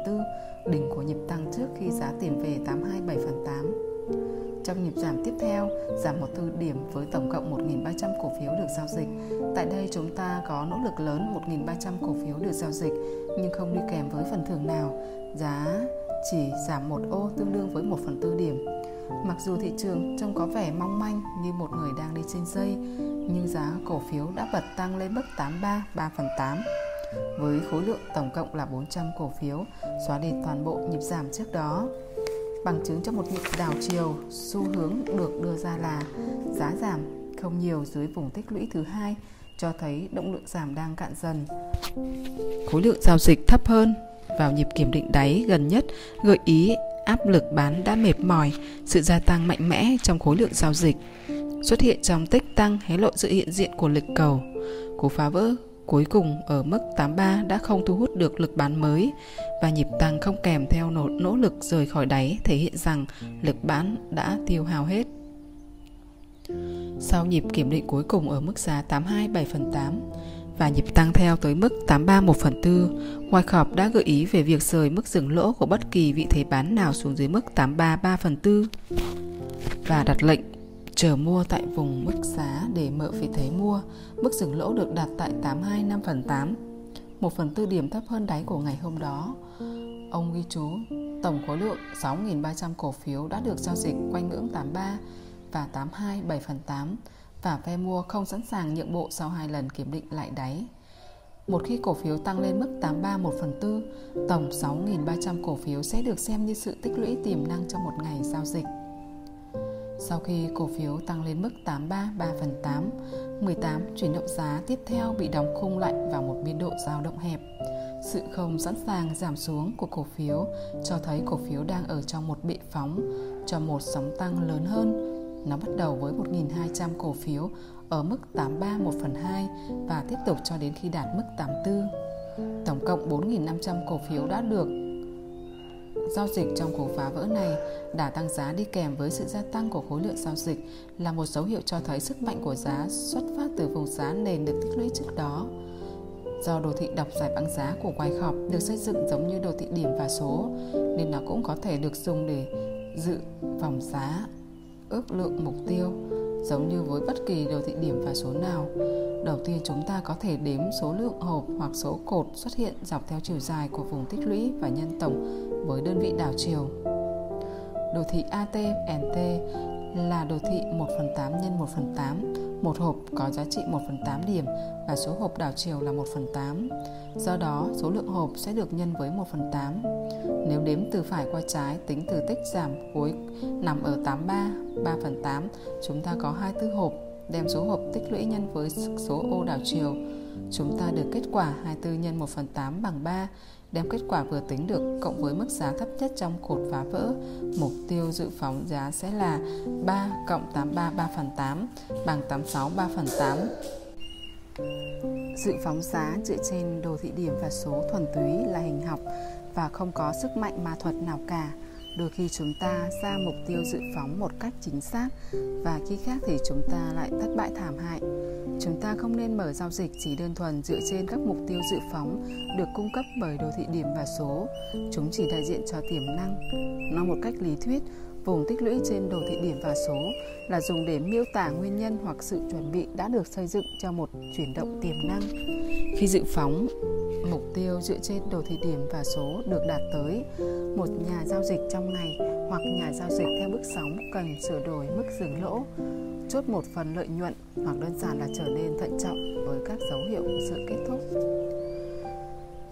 4, đỉnh của nhịp tăng trước khi giá tìm về 827 phần 8. Trong nhịp giảm tiếp theo, giảm một tư điểm với tổng cộng 1.300 cổ phiếu được giao dịch. Tại đây chúng ta có nỗ lực lớn 1.300 cổ phiếu được giao dịch nhưng không đi kèm với phần thưởng nào. Giá chỉ giảm một ô tương đương với 1 phần tư điểm. Mặc dù thị trường trông có vẻ mong manh như một người đang đi trên dây, nhưng giá cổ phiếu đã bật tăng lên mức 83 3 phần 8 với khối lượng tổng cộng là 400 cổ phiếu, xóa đi toàn bộ nhịp giảm trước đó. Bằng chứng cho một nhịp đảo chiều, xu hướng được đưa ra là giá giảm không nhiều dưới vùng tích lũy thứ hai, cho thấy động lượng giảm đang cạn dần. Khối lượng giao dịch thấp hơn vào nhịp kiểm định đáy gần nhất gợi ý áp lực bán đã mệt mỏi, sự gia tăng mạnh mẽ trong khối lượng giao dịch xuất hiện trong tích tăng hé lộ sự hiện diện của lực cầu. Cú phá vỡ cuối cùng ở mức 83 đã không thu hút được lực bán mới và nhịp tăng không kèm theo nỗ, nỗ lực rời khỏi đáy thể hiện rằng lực bán đã tiêu hao hết. Sau nhịp kiểm định cuối cùng ở mức giá 82 7 phần 8 và nhịp tăng theo tới mức 83 1 phần 4, Wyckoff đã gợi ý về việc rời mức dừng lỗ của bất kỳ vị thế bán nào xuống dưới mức 83 3 phần 4 và đặt lệnh chờ mua tại vùng mức giá để mở vị thế mua. Mức dừng lỗ được đặt tại 82 5 phần 8, 1 phần 4 điểm thấp hơn đáy của ngày hôm đó. Ông ghi chú, tổng khối lượng 6.300 cổ phiếu đã được giao dịch quanh ngưỡng 83 và 82 7 phần 8 và phe mua không sẵn sàng nhượng bộ sau hai lần kiểm định lại đáy. Một khi cổ phiếu tăng lên mức 83 1 phần 4, tổng 6.300 cổ phiếu sẽ được xem như sự tích lũy tiềm năng trong một ngày giao dịch. Sau khi cổ phiếu tăng lên mức 83 3 phần 8, 18 chuyển động giá tiếp theo bị đóng khung lạnh vào một biên độ dao động hẹp. Sự không sẵn sàng giảm xuống của cổ phiếu cho thấy cổ phiếu đang ở trong một bệ phóng cho một sóng tăng lớn hơn Nó bắt đầu với 1.200 cổ phiếu ở mức 83 1 phần 2 và tiếp tục cho đến khi đạt mức 84. Tổng cộng 4.500 cổ phiếu đã được giao dịch trong cuộc phá vỡ này đã tăng giá đi kèm với sự gia tăng của khối lượng giao dịch là một dấu hiệu cho thấy sức mạnh của giá xuất phát từ vùng giá nền được tích lũy trước đó. Do đồ thị đọc giải băng giá của Wyckoff được xây dựng giống như đồ thị điểm và số, nên nó cũng có thể được dùng để dự vòng giá, ước lượng mục tiêu, giống như với bất kỳ đồ thị điểm và số nào. Đầu tiên chúng ta có thể đếm số lượng hộp hoặc số cột xuất hiện dọc theo chiều dài của vùng tích lũy và nhân tổng với đơn vị đảo chiều. Đồ thị AT&T là đồ thị 1 phần 8 x 1 phần 8 một hộp có giá trị 1 phần 8 điểm và số hộp đảo chiều là 1 phần 8. Do đó, số lượng hộp sẽ được nhân với 1 phần 8. Nếu đếm từ phải qua trái, tính từ tích giảm cuối nằm ở 83, 3 phần 8, chúng ta có 24 hộp. Đem số hộp tích lũy nhân với số ô đảo chiều, chúng ta được kết quả 24 x 1 phần 8 bằng 3 đem kết quả vừa tính được cộng với mức giá thấp nhất trong cột phá vỡ. Mục tiêu dự phóng giá sẽ là 3 cộng 83 3 phần 8 bằng 86 3 phần 8. Dự phóng giá dựa trên đồ thị điểm và số thuần túy là hình học và không có sức mạnh ma thuật nào cả đôi khi chúng ta ra mục tiêu dự phóng một cách chính xác và khi khác thì chúng ta lại thất bại thảm hại. Chúng ta không nên mở giao dịch chỉ đơn thuần dựa trên các mục tiêu dự phóng được cung cấp bởi đồ thị điểm và số. Chúng chỉ đại diện cho tiềm năng. Nói một cách lý thuyết, vùng tích lũy trên đồ thị điểm và số là dùng để miêu tả nguyên nhân hoặc sự chuẩn bị đã được xây dựng cho một chuyển động tiềm năng. Khi dự phóng mục tiêu dựa trên đồ thị điểm và số được đạt tới. Một nhà giao dịch trong ngày hoặc nhà giao dịch theo bước sóng cần sửa đổi mức dừng lỗ chốt một phần lợi nhuận hoặc đơn giản là trở nên thận trọng với các dấu hiệu của sự kết thúc.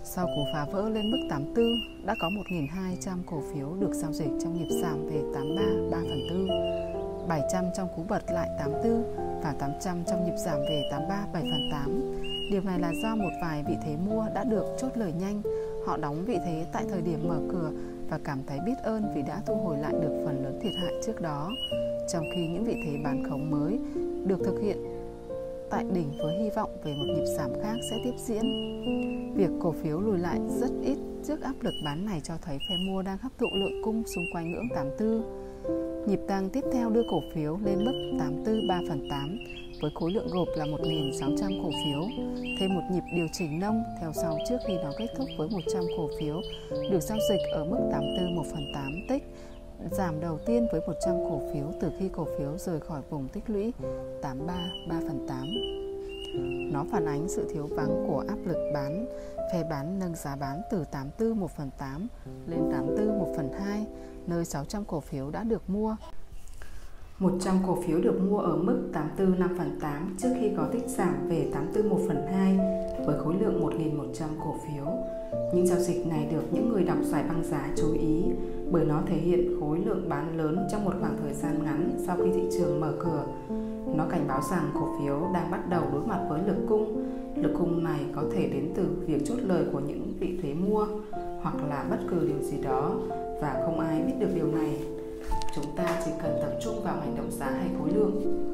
Sau cú phá vỡ lên mức 84, đã có 1.200 cổ phiếu được giao dịch trong nhịp giảm về 83 3 phần 4, 700 trong cú bật lại 84 và 800 trong nhịp giảm về 83 7 phần 8. Điều này là do một vài vị thế mua đã được chốt lời nhanh, họ đóng vị thế tại thời điểm mở cửa và cảm thấy biết ơn vì đã thu hồi lại được phần lớn thiệt hại trước đó, trong khi những vị thế bán khống mới được thực hiện tại đỉnh với hy vọng về một nhịp giảm khác sẽ tiếp diễn. Việc cổ phiếu lùi lại rất ít trước áp lực bán này cho thấy phe mua đang hấp thụ lượng cung xung quanh ngưỡng 84. Nhịp tăng tiếp theo đưa cổ phiếu lên mức 84 3 phần 8 với khối lượng gộp là 1.600 cổ phiếu, thêm một nhịp điều chỉnh nông theo sau trước khi nó kết thúc với 100 cổ phiếu được giao dịch ở mức 84 1 phần 8 tích, giảm đầu tiên với 100 cổ phiếu từ khi cổ phiếu rời khỏi vùng tích lũy 83 3 phần 8. Nó phản ánh sự thiếu vắng của áp lực bán, phe bán nâng giá bán từ 84 1 phần 8 lên 84 1 phần 2, nơi 600 cổ phiếu đã được mua 100 cổ phiếu được mua ở mức 84 5 phần 8 trước khi có tích giảm về 84 1 phần 2 với khối lượng 1.100 cổ phiếu. Những giao dịch này được những người đọc giải băng giá chú ý bởi nó thể hiện khối lượng bán lớn trong một khoảng thời gian ngắn sau khi thị trường mở cửa. Nó cảnh báo rằng cổ phiếu đang bắt đầu đối mặt với lực cung. Lực cung này có thể đến từ việc chốt lời của những vị thế mua hoặc là bất cứ điều gì đó và không ai biết được điều này chúng ta chỉ cần tập trung vào hành động giá hay khối lượng.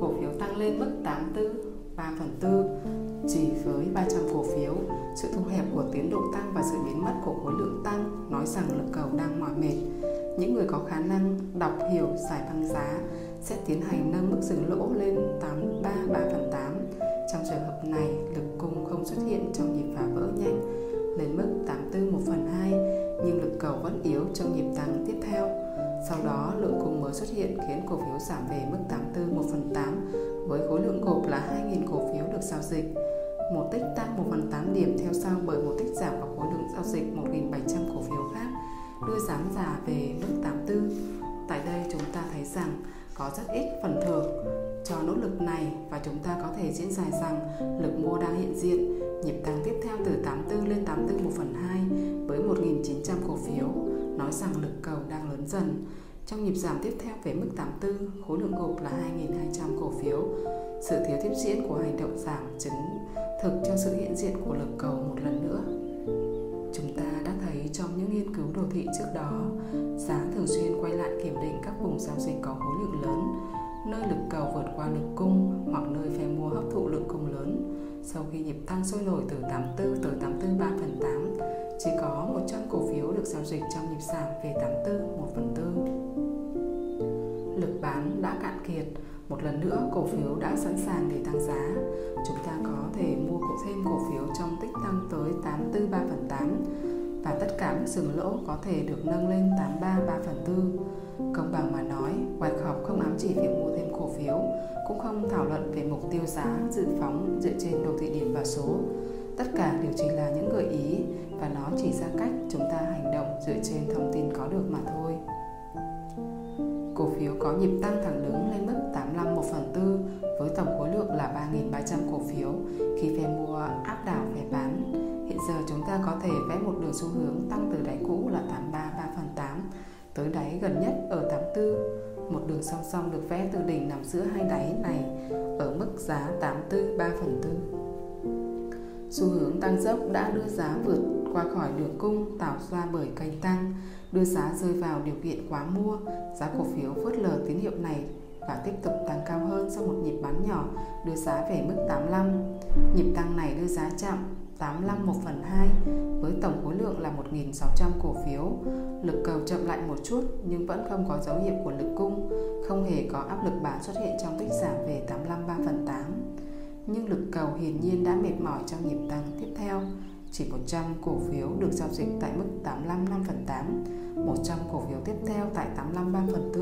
Cổ phiếu tăng lên mức 84, 3 phần 4 chỉ với 300 cổ phiếu, sự thu hẹp của tiến độ tăng và sự biến mất của khối lượng tăng nói rằng lực cầu đang mỏi mệt. Những người có khả năng đọc hiểu giải băng giá sẽ tiến hành nâng mức dừng lỗ lên 83 3 phần 8. Trong trường hợp này, lực cung không xuất hiện trong nhịp phá vỡ nhanh lên mức 84 1 phần 2, nhưng lực cầu vẫn yếu trong nhịp tăng tiếp theo. Sau đó, lượng cung mới xuất hiện khiến cổ phiếu giảm về mức 84 1 phần 8 với khối lượng gộp là 2.000 cổ phiếu được giao dịch. Một tích tăng 1 phần 8 điểm theo sau bởi một tích giảm vào khối lượng giao dịch 1.700 cổ phiếu khác đưa giá giả về mức 84. Tại đây chúng ta thấy rằng có rất ít phần thưởng cho nỗ lực này và chúng ta có thể diễn giải rằng lực mua đang hiện diện nhịp tăng tiếp theo từ 84 lên 84 1 phần 2 với 1.900 cổ phiếu nói rằng lực cầu đang lớn dần. Trong nhịp giảm tiếp theo về mức 84, khối lượng gộp là 2.200 cổ phiếu. Sự thiếu tiếp diễn của hành động giảm chứng thực cho sự hiện diện của lực cầu một lần nữa. Chúng ta đã thấy trong những nghiên cứu đồ thị trước đó, giá thường xuyên quay lại kiểm định các vùng giao dịch có khối lượng lớn nơi lực cầu vượt qua lực cung hoặc nơi phe mua hấp thụ lượng cung lớn. Sau khi nhịp tăng sôi nổi từ 84 tới 84 3 phần 8, chỉ có 100 cổ phiếu được giao dịch trong nhịp giảm về 84 1 phần 4. Lực bán đã cạn kiệt, một lần nữa cổ phiếu đã sẵn sàng để tăng giá. Chúng ta có thể mua thêm cổ phiếu trong tích tăng tới 84 3 phần 8 và tất cả mức dừng lỗ có thể được nâng lên 83 3 phần 4. Công bằng mà nói, Wyckoff không ám chỉ việc mua thêm cổ phiếu, cũng không thảo luận về mục tiêu giá dự phóng dựa trên đồ thị điểm và số. Tất cả đều chỉ là những gợi ý và nó chỉ ra cách chúng ta hành động dựa trên thông tin có được mà thôi. Cổ phiếu có nhịp tăng thẳng đứng lên mức 85 1 phần 4 với tổng khối lượng là 3.300 cổ phiếu khi phe mua áp đảo phe bán. Hiện giờ chúng ta có thể vẽ một đường xu hướng tăng từ đáy cũ là 83 tới đáy gần nhất ở 84. Một đường song song được vẽ từ đỉnh nằm giữa hai đáy này ở mức giá 84 3 phần 4. Xu hướng tăng dốc đã đưa giá vượt qua khỏi đường cung tạo ra bởi kênh tăng, đưa giá rơi vào điều kiện quá mua, giá cổ phiếu phớt lờ tín hiệu này và tiếp tục tăng cao hơn sau một nhịp bán nhỏ đưa giá về mức 85. Nhịp tăng này đưa giá chạm 85 1 phần 2 với tổng khối lượng là 1.600 cổ phiếu. Lực cầu chậm lại một chút nhưng vẫn không có dấu hiệu của lực cung, không hề có áp lực bán xuất hiện trong tích giảm về 85 3 phần 8. Nhưng lực cầu hiển nhiên đã mệt mỏi trong nhịp tăng tiếp theo. Chỉ 100 cổ phiếu được giao dịch tại mức 85 5 phần 8, 100 cổ phiếu tiếp theo tại 85 3 phần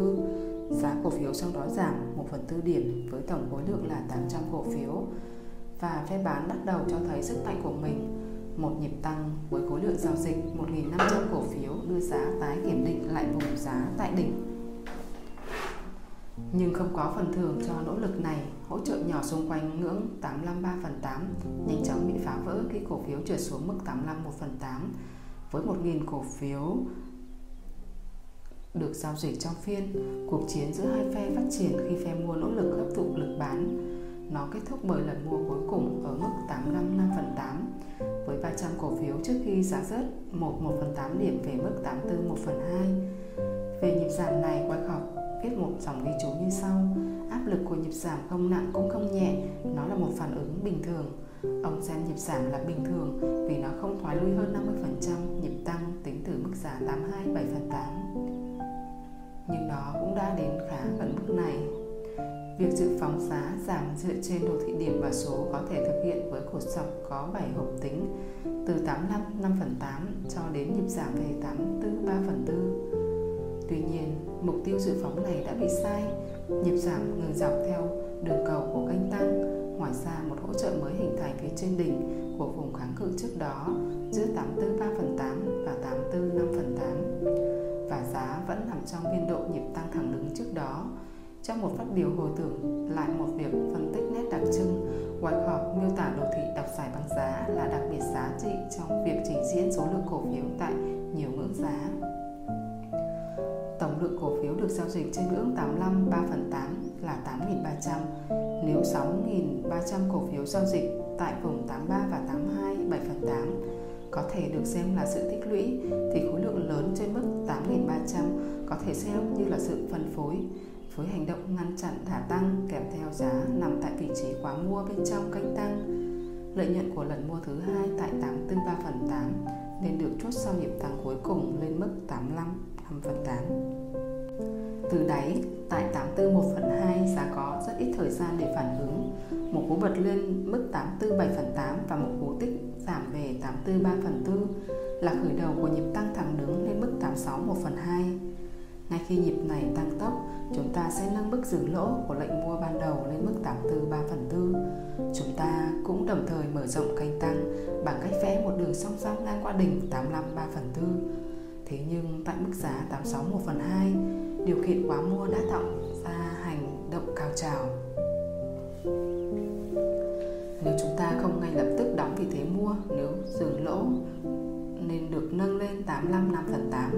4. Giá cổ phiếu sau đó giảm 1 phần 4 điểm với tổng khối lượng là 800 cổ phiếu và phe bán bắt đầu cho thấy sức mạnh của mình. Một nhịp tăng với khối lượng giao dịch 1.500 cổ phiếu đưa giá tái kiểm định lại vùng giá tại đỉnh. Nhưng không có phần thưởng cho nỗ lực này, hỗ trợ nhỏ xung quanh ngưỡng 853 phần 8 nhanh chóng bị phá vỡ khi cổ phiếu trượt xuống mức 851 phần 8 với 1.000 cổ phiếu được giao dịch trong phiên, cuộc chiến giữa hai phe phát triển khi phe mua nỗ lực hấp thụ lực bán nó kết thúc bởi lần mua cuối cùng ở mức 85 5 phần 8 với 300 cổ phiếu trước khi giá rớt 1 1 phần 8 điểm về mức 84 1 phần 2. Về nhịp giảm này, Wyckoff viết một dòng ghi chú như sau Áp lực của nhịp giảm không nặng cũng không nhẹ, nó là một phản ứng bình thường. Ông xem nhịp giảm là bình thường vì nó không thoái lui hơn 50% nhịp tăng tính từ mức giá 82 7 phần 8. Nhưng nó cũng đã đến khá gần mức này Việc dự phóng giá giảm dựa trên đồ thị điểm và số có thể thực hiện với cột dọc có 7 hộp tính từ 85 5 phần 8 cho đến nhịp giảm về 84 3 phần 4. Tuy nhiên, mục tiêu dự phóng này đã bị sai. Nhịp giảm ngừng dọc theo đường cầu của kênh tăng. Ngoài ra, một hỗ trợ mới hình thành phía trên đỉnh của vùng kháng cự trước đó giữa 84 3 phần 8 và 84 5 phần 8. Và giá vẫn nằm trong biên độ nhịp tăng thẳng đứng trước đó trong một phát biểu hồi tưởng lại một việc phân tích nét đặc trưng, Wyckoff miêu tả đồ thị đọc giải bằng giá là đặc biệt giá trị trong việc trình diễn số lượng cổ phiếu tại nhiều ngưỡng giá. Tổng lượng cổ phiếu được giao dịch trên ngưỡng 85 3 phần 8 là 8.300. Nếu 6.300 cổ phiếu giao dịch tại vùng 83 và 82 7 phần 8 có thể được xem là sự tích lũy thì khối lượng lớn trên mức 8.300 có thể xem như là sự phân phối với hành động ngăn chặn thả tăng kèm theo giá nằm tại vị trí quá mua bên trong kênh tăng. Lợi nhuận của lần mua thứ hai tại 843 phần 8 nên được chốt sau nhịp tăng cuối cùng lên mức 85 5 phần 8. Từ đáy, tại 841 phần 2 giá có rất ít thời gian để phản ứng. Một cú bật lên mức 847 phần 8 và một cú tích giảm về 843 phần 4 là khởi đầu của nhịp tăng thẳng đứng lên mức 861 phần 2. Ngay khi nhịp này tăng tốc, chúng ta sẽ nâng mức dừng lỗ của lệnh mua ban đầu lên mức 84 3 phần 4. Chúng ta cũng đồng thời mở rộng kênh tăng bằng cách vẽ một đường song song ngang qua đỉnh 85 3 phần 4. Thế nhưng tại mức giá 86 1 phần 2, điều kiện quá mua đã tạo ra hành động cao trào. Nếu chúng ta không ngay lập tức đóng vị thế mua nếu dừng lỗ nên được nâng lên 85 5 phần 8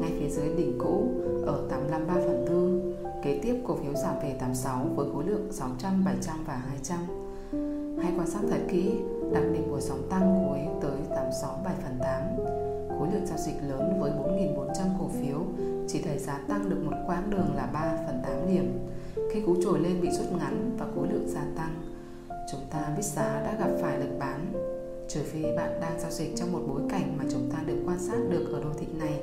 ngay phía dưới đỉnh cũ ở 85 3 phần 4. Kế tiếp cổ phiếu giảm về 86 với khối lượng 600, 700 và 200. Hãy quan sát thật kỹ đặc điểm của sóng tăng cuối tới 86 7 phần 8. Khối lượng giao dịch lớn với 4.400 cổ phiếu chỉ thấy giá tăng được một quãng đường là 3 phần 8 điểm. khi cú trồi lên bị rút ngắn và khối lượng gia tăng, chúng ta biết giá đã gặp phải lực bán trừ phi bạn đang giao dịch trong một bối cảnh mà chúng ta được quan sát được ở đô thị này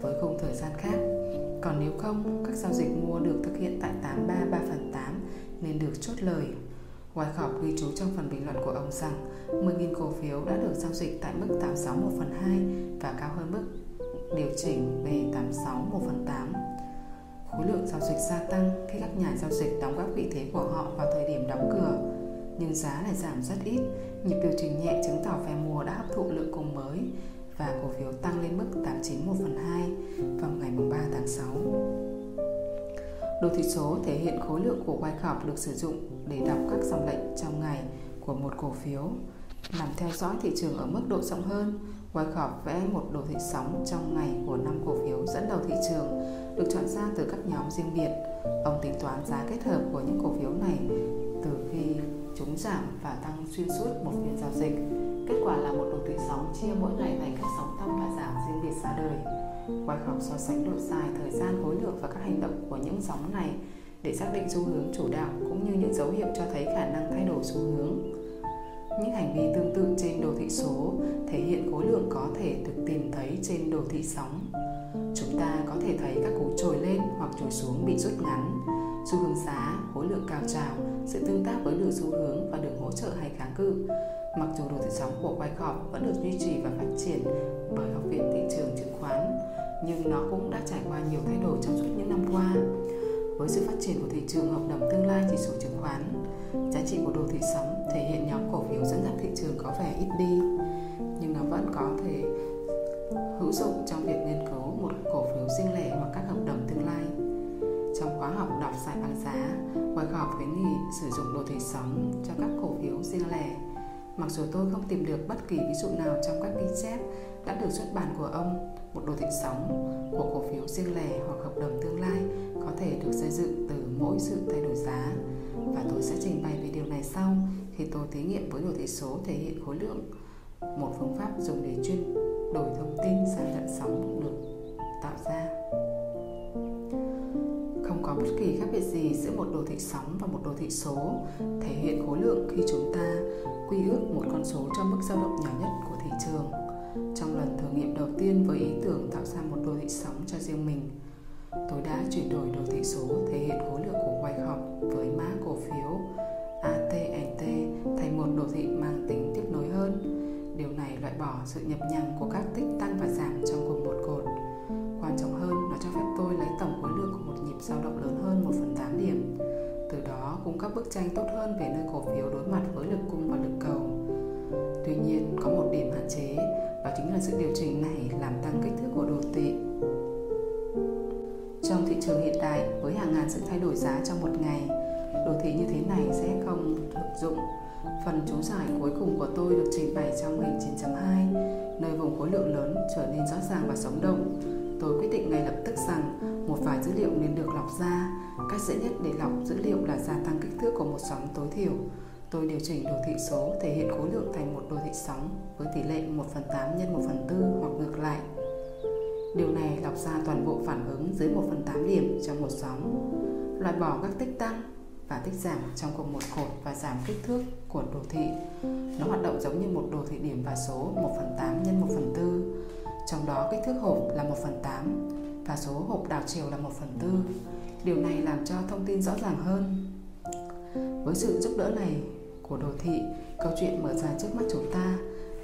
với khung thời gian khác. Còn nếu không, các giao dịch mua được thực hiện tại 833 phần 8 nên được chốt lời. Wyckoff ghi chú trong phần bình luận của ông rằng 10.000 cổ phiếu đã được giao dịch tại mức 86 1 phần 2 và cao hơn mức điều chỉnh về 86 1 phần 8. Khối lượng giao dịch gia tăng khi các nhà giao dịch đóng góp vị thế của họ vào thời điểm đóng cửa, nhưng giá lại giảm rất ít. Nhịp điều chỉnh nhẹ chứng tỏ phe mua đã hấp thụ lượng cung mới và cổ phiếu tăng lên mức 89 1 phần 2 vào ngày 3 tháng 6. Đồ thị số thể hiện khối lượng của Wyckoff được sử dụng để đọc các dòng lệnh trong ngày của một cổ phiếu. Nằm theo dõi thị trường ở mức độ rộng hơn, Wyckoff vẽ một đồ thị sóng trong ngày của năm cổ phiếu dẫn đầu thị trường được chọn ra từ các nhóm riêng biệt. Ông tính toán giá kết hợp của những cổ phiếu này chống chúng giảm và tăng xuyên suốt một phiên giao dịch. Kết quả là một đồ thị sóng chia mỗi ngày thành các sóng tăng và giảm riêng biệt ra đời. Wyckoff so sánh độ dài, thời gian, khối lượng và các hành động của những sóng này để xác định xu hướng chủ đạo cũng như những dấu hiệu cho thấy khả năng thay đổi xu hướng. Những hành vi tương tự trên đồ thị số thể hiện khối lượng có thể được tìm thấy trên đồ thị sóng. Chúng ta có thể thấy các cú trồi lên hoặc trồi xuống bị rút ngắn, xu hướng giá, khối lượng cao trào, sự tương tác với đường xu hướng và đường hỗ trợ hay kháng cự. Mặc dù đồ thị sóng của Wyckoff vẫn được duy trì và phát triển bởi Học viện Thị trường Chứng khoán, nhưng nó cũng đã trải qua nhiều thay đổi trong suốt những năm qua. Với sự phát triển của thị trường hợp đồng tương lai chỉ số chứng khoán, giá trị của đồ thị sóng thể hiện nhóm cổ phiếu dẫn dắt thị trường có vẻ ít đi, nhưng nó vẫn có thể hữu dụng trong việc nghiên cứu một cổ phiếu riêng lẻ hoặc các khóa học đọc giải bằng giá, Wyckoff khuyến nghị sử dụng đồ thị sóng cho các cổ phiếu riêng lẻ. Mặc dù tôi không tìm được bất kỳ ví dụ nào trong các ghi chép đã được xuất bản của ông, một đồ thị sóng của cổ phiếu riêng lẻ hoặc hợp đồng tương lai có thể được xây dựng từ mỗi sự thay đổi giá và tôi sẽ trình bày về điều này sau khi tôi thí nghiệm với đồ thị số thể hiện khối lượng một phương pháp dùng để chuyên đổi thông tin sang dạng sóng được tạo ra có bất kỳ khác biệt gì giữa một đồ thị sóng và một đồ thị số thể hiện khối lượng khi chúng ta quy ước một con số cho mức dao động nhỏ nhất của thị trường trong lần thử nghiệm đầu tiên với ý tưởng tạo ra một đồ thị sóng cho riêng mình tôi đã chuyển đổi đồ thị số thể hiện khối lượng của Wyckoff với mã cổ phiếu ATNT thành một đồ thị mang tính tiếp nối hơn. Điều này loại bỏ sự nhập nhằng của các tích tăng và giảm trong cùng một cột. Quan trọng hơn, nó cho phép tôi lấy tổng khối lượng dao động lớn hơn 1 phần 8 điểm. Từ đó cung cấp bức tranh tốt hơn về nơi cổ phiếu đối mặt với lực cung và lực cầu. Tuy nhiên, có một điểm hạn chế, đó chính là sự điều chỉnh này làm tăng kích thước của đồ thị trong thị trường hiện đại, với hàng ngàn sự thay đổi giá trong một ngày, đồ thị như thế này sẽ không thực dụng. Phần chú giải cuối cùng của tôi được trình bày trong hình 9.2, nơi vùng khối lượng lớn trở nên rõ ràng và sống động. Tôi quyết định ngay lập tức rằng một vài dữ liệu nên được lọc ra. Cách dễ nhất để lọc dữ liệu là gia tăng kích thước của một sóng tối thiểu. Tôi điều chỉnh đồ thị số thể hiện khối lượng thành một đồ thị sóng với tỷ lệ 1 phần 8 nhân 1 phần 4 hoặc ngược lại. Điều này lọc ra toàn bộ phản ứng dưới 1 phần 8 điểm trong một sóng, loại bỏ các tích tăng và tích giảm trong cùng một cột và giảm kích thước của đồ thị. Nó hoạt động giống như một đồ thị điểm và số 1 phần 8 nhân 1 phần 4. Trong đó kích thước hộp là 1 phần 8 và số hộp đảo chiều là 1 phần 4. Điều này làm cho thông tin rõ ràng hơn. Với sự giúp đỡ này của đồ thị, câu chuyện mở ra trước mắt chúng ta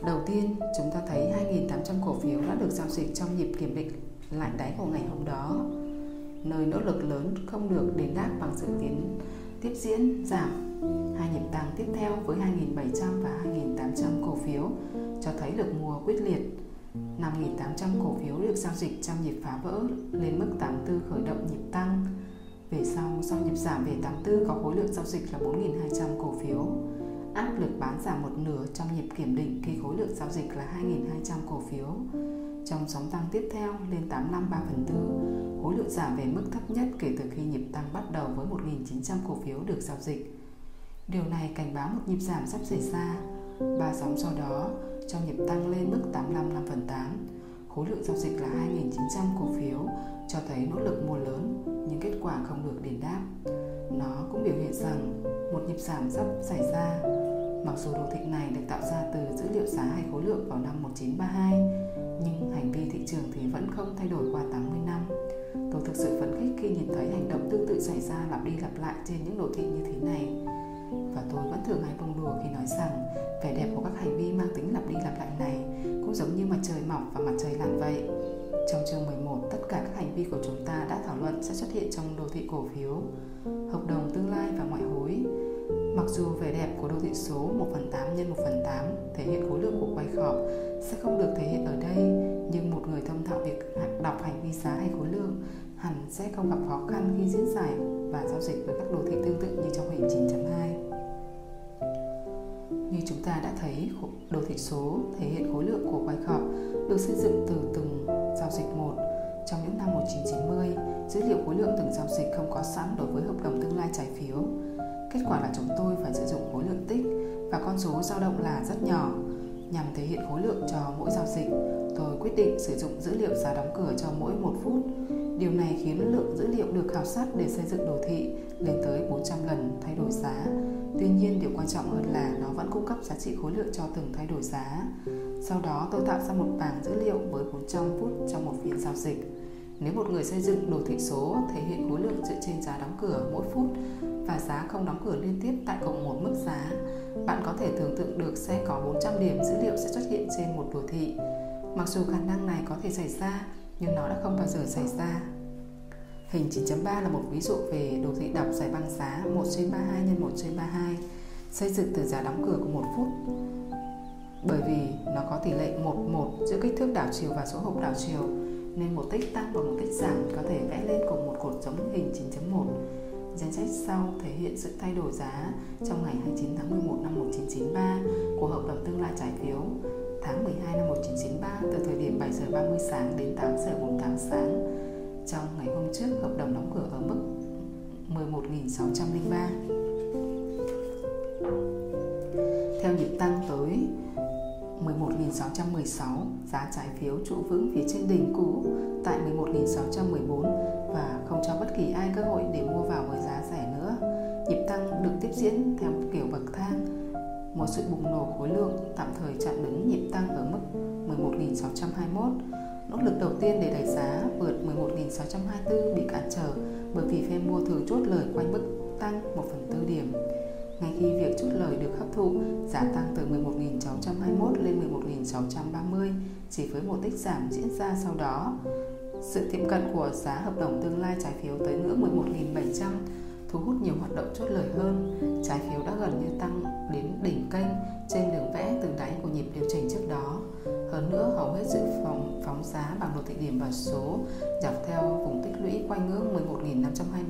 Đầu tiên, chúng ta thấy 2.800 cổ phiếu đã được giao dịch trong nhịp kiểm định lại đáy của ngày hôm đó, nơi nỗ lực lớn không được đền đáp bằng sự tiến tiếp diễn giảm. Hai nhịp tăng tiếp theo với 2.700 và 2.800 cổ phiếu cho thấy được mùa quyết liệt. 5.800 cổ phiếu được giao dịch trong nhịp phá vỡ lên mức 84 khởi động nhịp tăng. Về sau, sau nhịp giảm về 84 có khối lượng giao dịch là 4.200 cổ phiếu áp lực bán giảm một nửa trong nhịp kiểm định khi khối lượng giao dịch là 2.200 cổ phiếu. Trong sóng tăng tiếp theo lên 85 3 phần tư, khối lượng giảm về mức thấp nhất kể từ khi nhịp tăng bắt đầu với 1.900 cổ phiếu được giao dịch. Điều này cảnh báo một nhịp giảm sắp xảy ra. Ba sóng sau đó, cho nhịp tăng lên mức 85 5 phần 8, khối lượng giao dịch là 2.900 cổ phiếu cho thấy nỗ lực mua lớn nhưng kết quả không được đền đáp. nó cũng biểu hiện rằng một nhịp giảm sắp xảy ra. Mặc dù đồ thị này được tạo ra từ dữ liệu giá hay khối lượng vào năm 1932, nhưng hành vi thị trường thì vẫn không thay đổi qua 80 năm. Tôi thực sự phấn khích khi nhìn thấy hành động tương tự xảy ra lặp đi lặp lại trên những đồ thị như thế này. Và tôi vẫn thường hay bông đùa khi nói rằng vẻ đẹp của các hành vi mang tính lặp đi lặp lại này cũng giống như mặt trời mọc và mặt trời lặn vậy. Trong chương 11, tất cả các hành vi của chúng ta đã thảo luận sẽ xuất hiện trong đồ thị cổ phiếu, hợp đồng tương lai và ngoại hối. Mặc dù vẻ đẹp của đồ thị số 1 phần 8 nhân 1 phần 8 thể hiện khối lượng của quay khớp sẽ không được thể hiện ở đây, nhưng một người thông thạo việc đọc hành vi giá hay khối lượng hẳn sẽ không gặp khó khăn khi diễn giải và giao dịch với các đồ thị tương tự như trong hình 9.2. Như chúng ta đã thấy, đồ thị số thể hiện khối lượng của quay khớp được xây dựng từ từng giao dịch một. Trong những năm 1990, dữ liệu khối lượng từng giao dịch không có sẵn đối với hợp đồng tương lai trái phiếu. Kết quả là chúng tôi phải sử dụng khối lượng tích và con số dao động là rất nhỏ. Nhằm thể hiện khối lượng cho mỗi giao dịch, tôi quyết định sử dụng dữ liệu giá đóng cửa cho mỗi một phút. Điều này khiến lượng dữ liệu được khảo sát để xây dựng đồ thị lên tới 400 lần thay đổi giá. Tuy nhiên, điều quan trọng hơn là nó vẫn cung cấp giá trị khối lượng cho từng thay đổi giá. Sau đó tôi tạo ra một bảng dữ liệu với 400 phút trong một phiên giao dịch. Nếu một người xây dựng đồ thị số thể hiện khối lượng dựa trên giá đóng cửa mỗi phút và giá không đóng cửa liên tiếp tại cùng một mức giá, bạn có thể tưởng tượng được sẽ có 400 điểm dữ liệu sẽ xuất hiện trên một đồ thị. Mặc dù khả năng này có thể xảy ra, nhưng nó đã không bao giờ xảy ra. Hình 9.3 là một ví dụ về đồ thị đọc giải băng giá 1 trên 32 x 1 trên 32 xây dựng từ giá đóng cửa của một phút bởi vì nó có tỷ lệ 1-1 giữa kích thước đảo chiều và số hộp đảo chiều, nên một tích tăng và một tích giảm có thể vẽ lên cùng một cột giống hình 9.1. Danh sách sau thể hiện sự thay đổi giá trong ngày 29 tháng 11 năm 1993 của hợp đồng tương lai trái phiếu tháng 12 năm 1993 từ thời điểm 7 giờ 30 sáng đến 8 giờ 48 sáng. Trong ngày hôm trước, hợp đồng đóng cửa ở mức 11.603. Theo nhịp tăng tới 11.616, giá trái phiếu trụ vững phía trên đỉnh cũ tại 11.614 và không cho bất kỳ ai cơ hội để mua vào với giá rẻ nữa. Nhịp tăng được tiếp diễn theo kiểu bậc thang. Một sự bùng nổ khối lượng tạm thời chặn đứng nhịp tăng ở mức 11.621. Nỗ lực đầu tiên để đẩy giá vượt 11.624 bị cản trở bởi vì phe mua thường chốt lời quanh mức tăng 1 phần tư điểm. Ngay khi việc chốt lời được hấp thụ, giá tăng từ 11.621 lên 11.630 chỉ với một tích giảm diễn ra sau đó. Sự tiệm cận của giá hợp đồng tương lai trái phiếu tới ngưỡng 11.700 thu hút nhiều hoạt động chốt lời hơn. Trái phiếu đã gần như tăng đến đỉnh kênh trên đường vẽ từ đáy của nhịp điều chỉnh trước đó. Hơn nữa, hầu hết dự phòng phóng giá bằng đồ thị điểm và số dọc theo vùng tích lũy quanh ngưỡng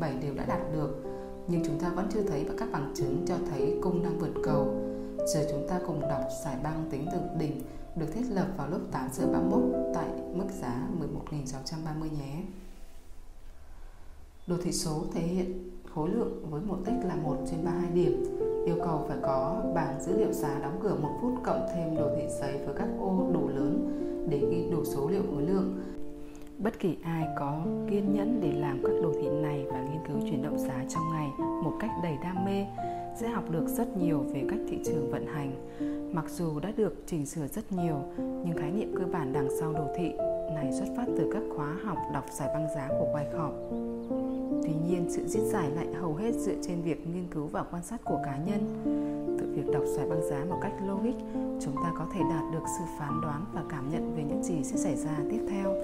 11.527 đều đã đạt được nhưng chúng ta vẫn chưa thấy các bằng chứng cho thấy cung đang vượt cầu. Giờ chúng ta cùng đọc giải băng tính từ đỉnh được thiết lập vào lúc 8 giờ 31 tại mức giá 11.630 nhé. Đồ thị số thể hiện khối lượng với một tích là 1 trên 32 điểm. Yêu cầu phải có bảng dữ liệu giá đóng cửa một phút cộng thêm đồ thị giấy với các ô đủ lớn để ghi đủ số liệu khối lượng bất kỳ ai có kiên nhẫn để làm các đồ thị này và nghiên cứu chuyển động giá trong ngày một cách đầy đam mê sẽ học được rất nhiều về cách thị trường vận hành mặc dù đã được chỉnh sửa rất nhiều, nhưng khái niệm cơ bản đằng sau đồ thị này xuất phát từ các khóa học đọc giải băng giá của Wyckoff. Tuy nhiên, sự diễn giải lại hầu hết dựa trên việc nghiên cứu và quan sát của cá nhân. Từ việc đọc giải băng giá một cách logic, chúng ta có thể đạt được sự phán đoán và cảm nhận về những gì sẽ xảy ra tiếp theo.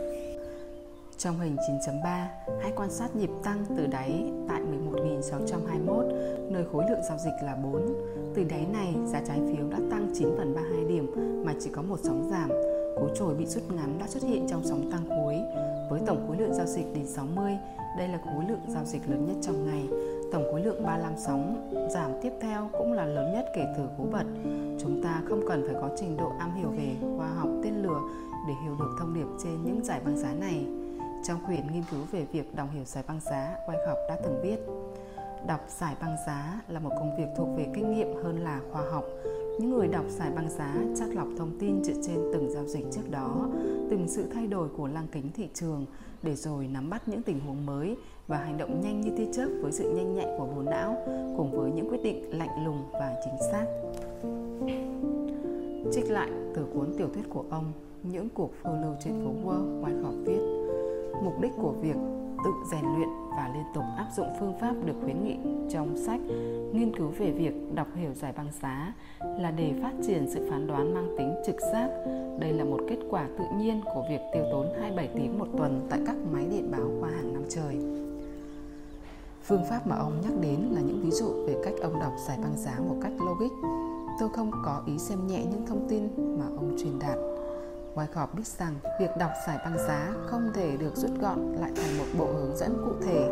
Trong hình 9.3, hãy quan sát nhịp tăng từ đáy tại 11.621, nơi khối lượng giao dịch là 4. Từ đáy này, giá trái phiếu đã tăng 9 phần 32 điểm mà chỉ có một sóng giảm. Cú trồi bị rút ngắn đã xuất hiện trong sóng tăng cuối. Với tổng khối lượng giao dịch đến 60, đây là khối lượng giao dịch lớn nhất trong ngày. Tổng khối lượng 35 sóng giảm tiếp theo cũng là lớn nhất kể từ cú bật. Chúng ta không cần phải có trình độ am hiểu về khoa học tên lửa để hiểu được thông điệp trên những giải băng giá này. Trong quyển nghiên cứu về việc đồng hiểu giải băng giá, Wyckoff đã từng viết Đọc giải băng giá là một công việc thuộc về kinh nghiệm hơn là khoa học. những người đọc giải băng giá chắc lọc thông tin dựa trên từng giao dịch trước đó, từng sự thay đổi của lăng kính thị trường để rồi nắm bắt những tình huống mới và hành động nhanh như tia chớp với sự nhanh nhạy của bộ não cùng với những quyết định lạnh lùng và chính xác. Trích lại từ cuốn tiểu thuyết của ông Những cuộc phiêu lưu trên phố Wall, Wyckoff viết Mục đích của việc tự rèn luyện và liên tục áp dụng phương pháp được khuyến nghị trong sách nghiên cứu về việc đọc hiểu giải băng giá là để phát triển sự phán đoán mang tính trực giác. Đây là một kết quả tự nhiên của việc tiêu tốn 27 tiếng một tuần tại các máy điện báo qua hàng năm trời. Phương pháp mà ông nhắc đến là những ví dụ về cách ông đọc giải băng giá một cách logic. Tôi không có ý xem nhẹ những thông tin mà ông truyền đạt Wyckoff biết rằng việc đọc giải băng giá không thể được rút gọn lại thành một bộ hướng dẫn cụ thể.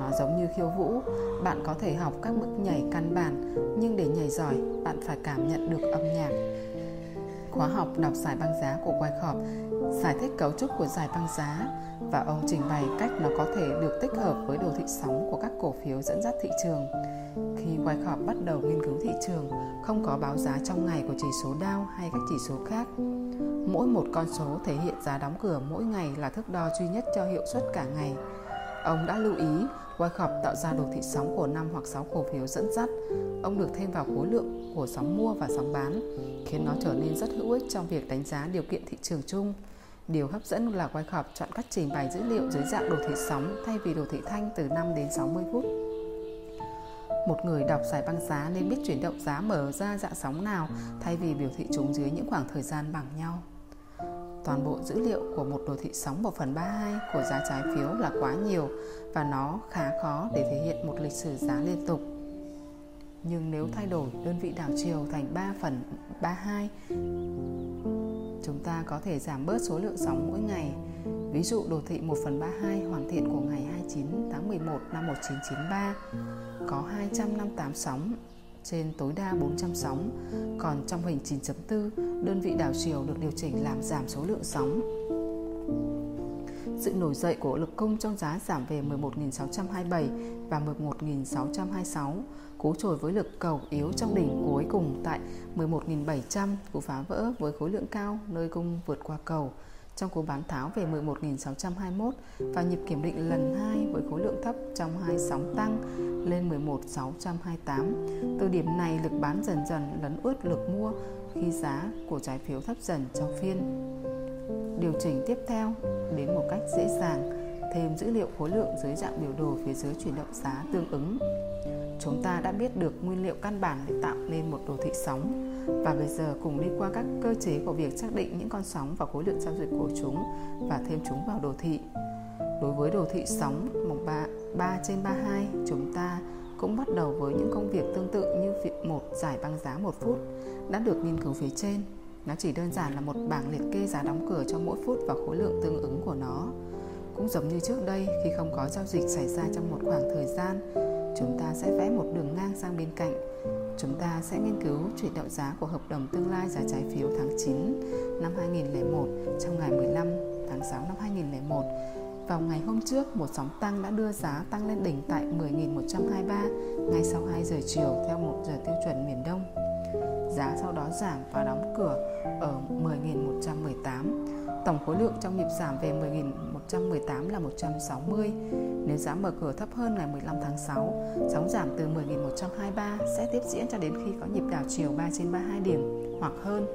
Nó giống như khiêu vũ, bạn có thể học các bước nhảy căn bản, nhưng để nhảy giỏi, bạn phải cảm nhận được âm nhạc. Khóa học đọc giải băng giá của Wyckoff giải thích cấu trúc của giải băng giá và ông trình bày cách nó có thể được tích hợp với đồ thị sóng của các cổ phiếu dẫn dắt thị trường. Khi Wyckoff bắt đầu nghiên cứu thị trường, không có báo giá trong ngày của chỉ số Dow hay các chỉ số khác. Mỗi một con số thể hiện giá đóng cửa mỗi ngày là thước đo duy nhất cho hiệu suất cả ngày. Ông đã lưu ý Wyckoff tạo ra đồ thị sóng của 5 hoặc 6 cổ phiếu dẫn dắt. Ông được thêm vào khối lượng của sóng mua và sóng bán, khiến nó trở nên rất hữu ích trong việc đánh giá điều kiện thị trường chung. Điều hấp dẫn là Wyckoff chọn cách trình bày dữ liệu dưới dạng đồ thị sóng thay vì đồ thị thanh từ 5 đến 60 phút. Một người đọc giải băng giá nên biết chuyển động giá mở ra dạng sóng nào thay vì biểu thị chúng dưới những khoảng thời gian bằng nhau. Toàn bộ dữ liệu của một đồ thị sóng 1 phần 32 của giá trái phiếu là quá nhiều và nó khá khó để thể hiện một lịch sử giá liên tục. Nhưng nếu thay đổi, đơn vị đảo chiều thành 3 phần 32 chúng ta có thể giảm bớt số lượng sóng mỗi ngày. Ví dụ đồ thị 1 phần 32 hoàn thiện của ngày 29 tháng 11 năm 1993 có 258 sóng trên tối đa 400 sóng, còn trong hình 9.4, đơn vị đảo chiều được điều chỉnh làm giảm số lượng sóng. Sự nổi dậy của lực cung trong giá giảm về 11.627 và 11.626, cú trồi với lực cầu yếu trong đỉnh cuối cùng tại 11.700 cú phá vỡ với khối lượng cao nơi cung vượt qua cầu trong cú bán tháo về 11.621 và nhịp kiểm định lần 2 với khối lượng thấp trong hai sóng tăng lên 11.628. Từ điểm này, lực bán dần dần lấn ướt lực mua khi giá của trái phiếu thấp dần trong phiên. Điều chỉnh tiếp theo đến một cách dễ dàng, thêm dữ liệu khối lượng dưới dạng biểu đồ phía dưới chuyển động giá tương ứng. Chúng ta đã biết được nguyên liệu căn bản để tạo nên một đồ thị sóng và bây giờ cùng đi qua các cơ chế của việc xác định những con sóng và khối lượng giao dịch của chúng và thêm chúng vào đồ thị. Đối với đồ thị sóng mục 3, 3 trên 32, chúng ta cũng bắt đầu với những công việc tương tự như việc một giải băng giá một phút đã được nghiên cứu phía trên. Nó chỉ đơn giản là một bảng liệt kê giá đóng cửa cho mỗi phút và khối lượng tương ứng của nó. Cũng giống như trước đây khi không có giao dịch xảy ra trong một khoảng thời gian, chúng ta sẽ vẽ một đường ngang sang bên cạnh. Chúng ta sẽ nghiên cứu chuyển động giá của hợp đồng tương lai giá trái phiếu tháng 9 năm 2001 trong ngày 15 tháng 6 năm 2001 vào ngày hôm trước, một sóng tăng đã đưa giá tăng lên đỉnh tại 10.123 ngay sau 2 giờ chiều theo 1 giờ tiêu chuẩn miền Đông. Giá sau đó giảm và đóng cửa ở 10.118. Tổng khối lượng trong nhịp giảm về 118 là 160. Nếu giá mở cửa thấp hơn ngày 15 tháng 6, sóng giảm từ 10.123 sẽ tiếp diễn cho đến khi có nhịp đảo chiều 3 trên 32 điểm hoặc hơn.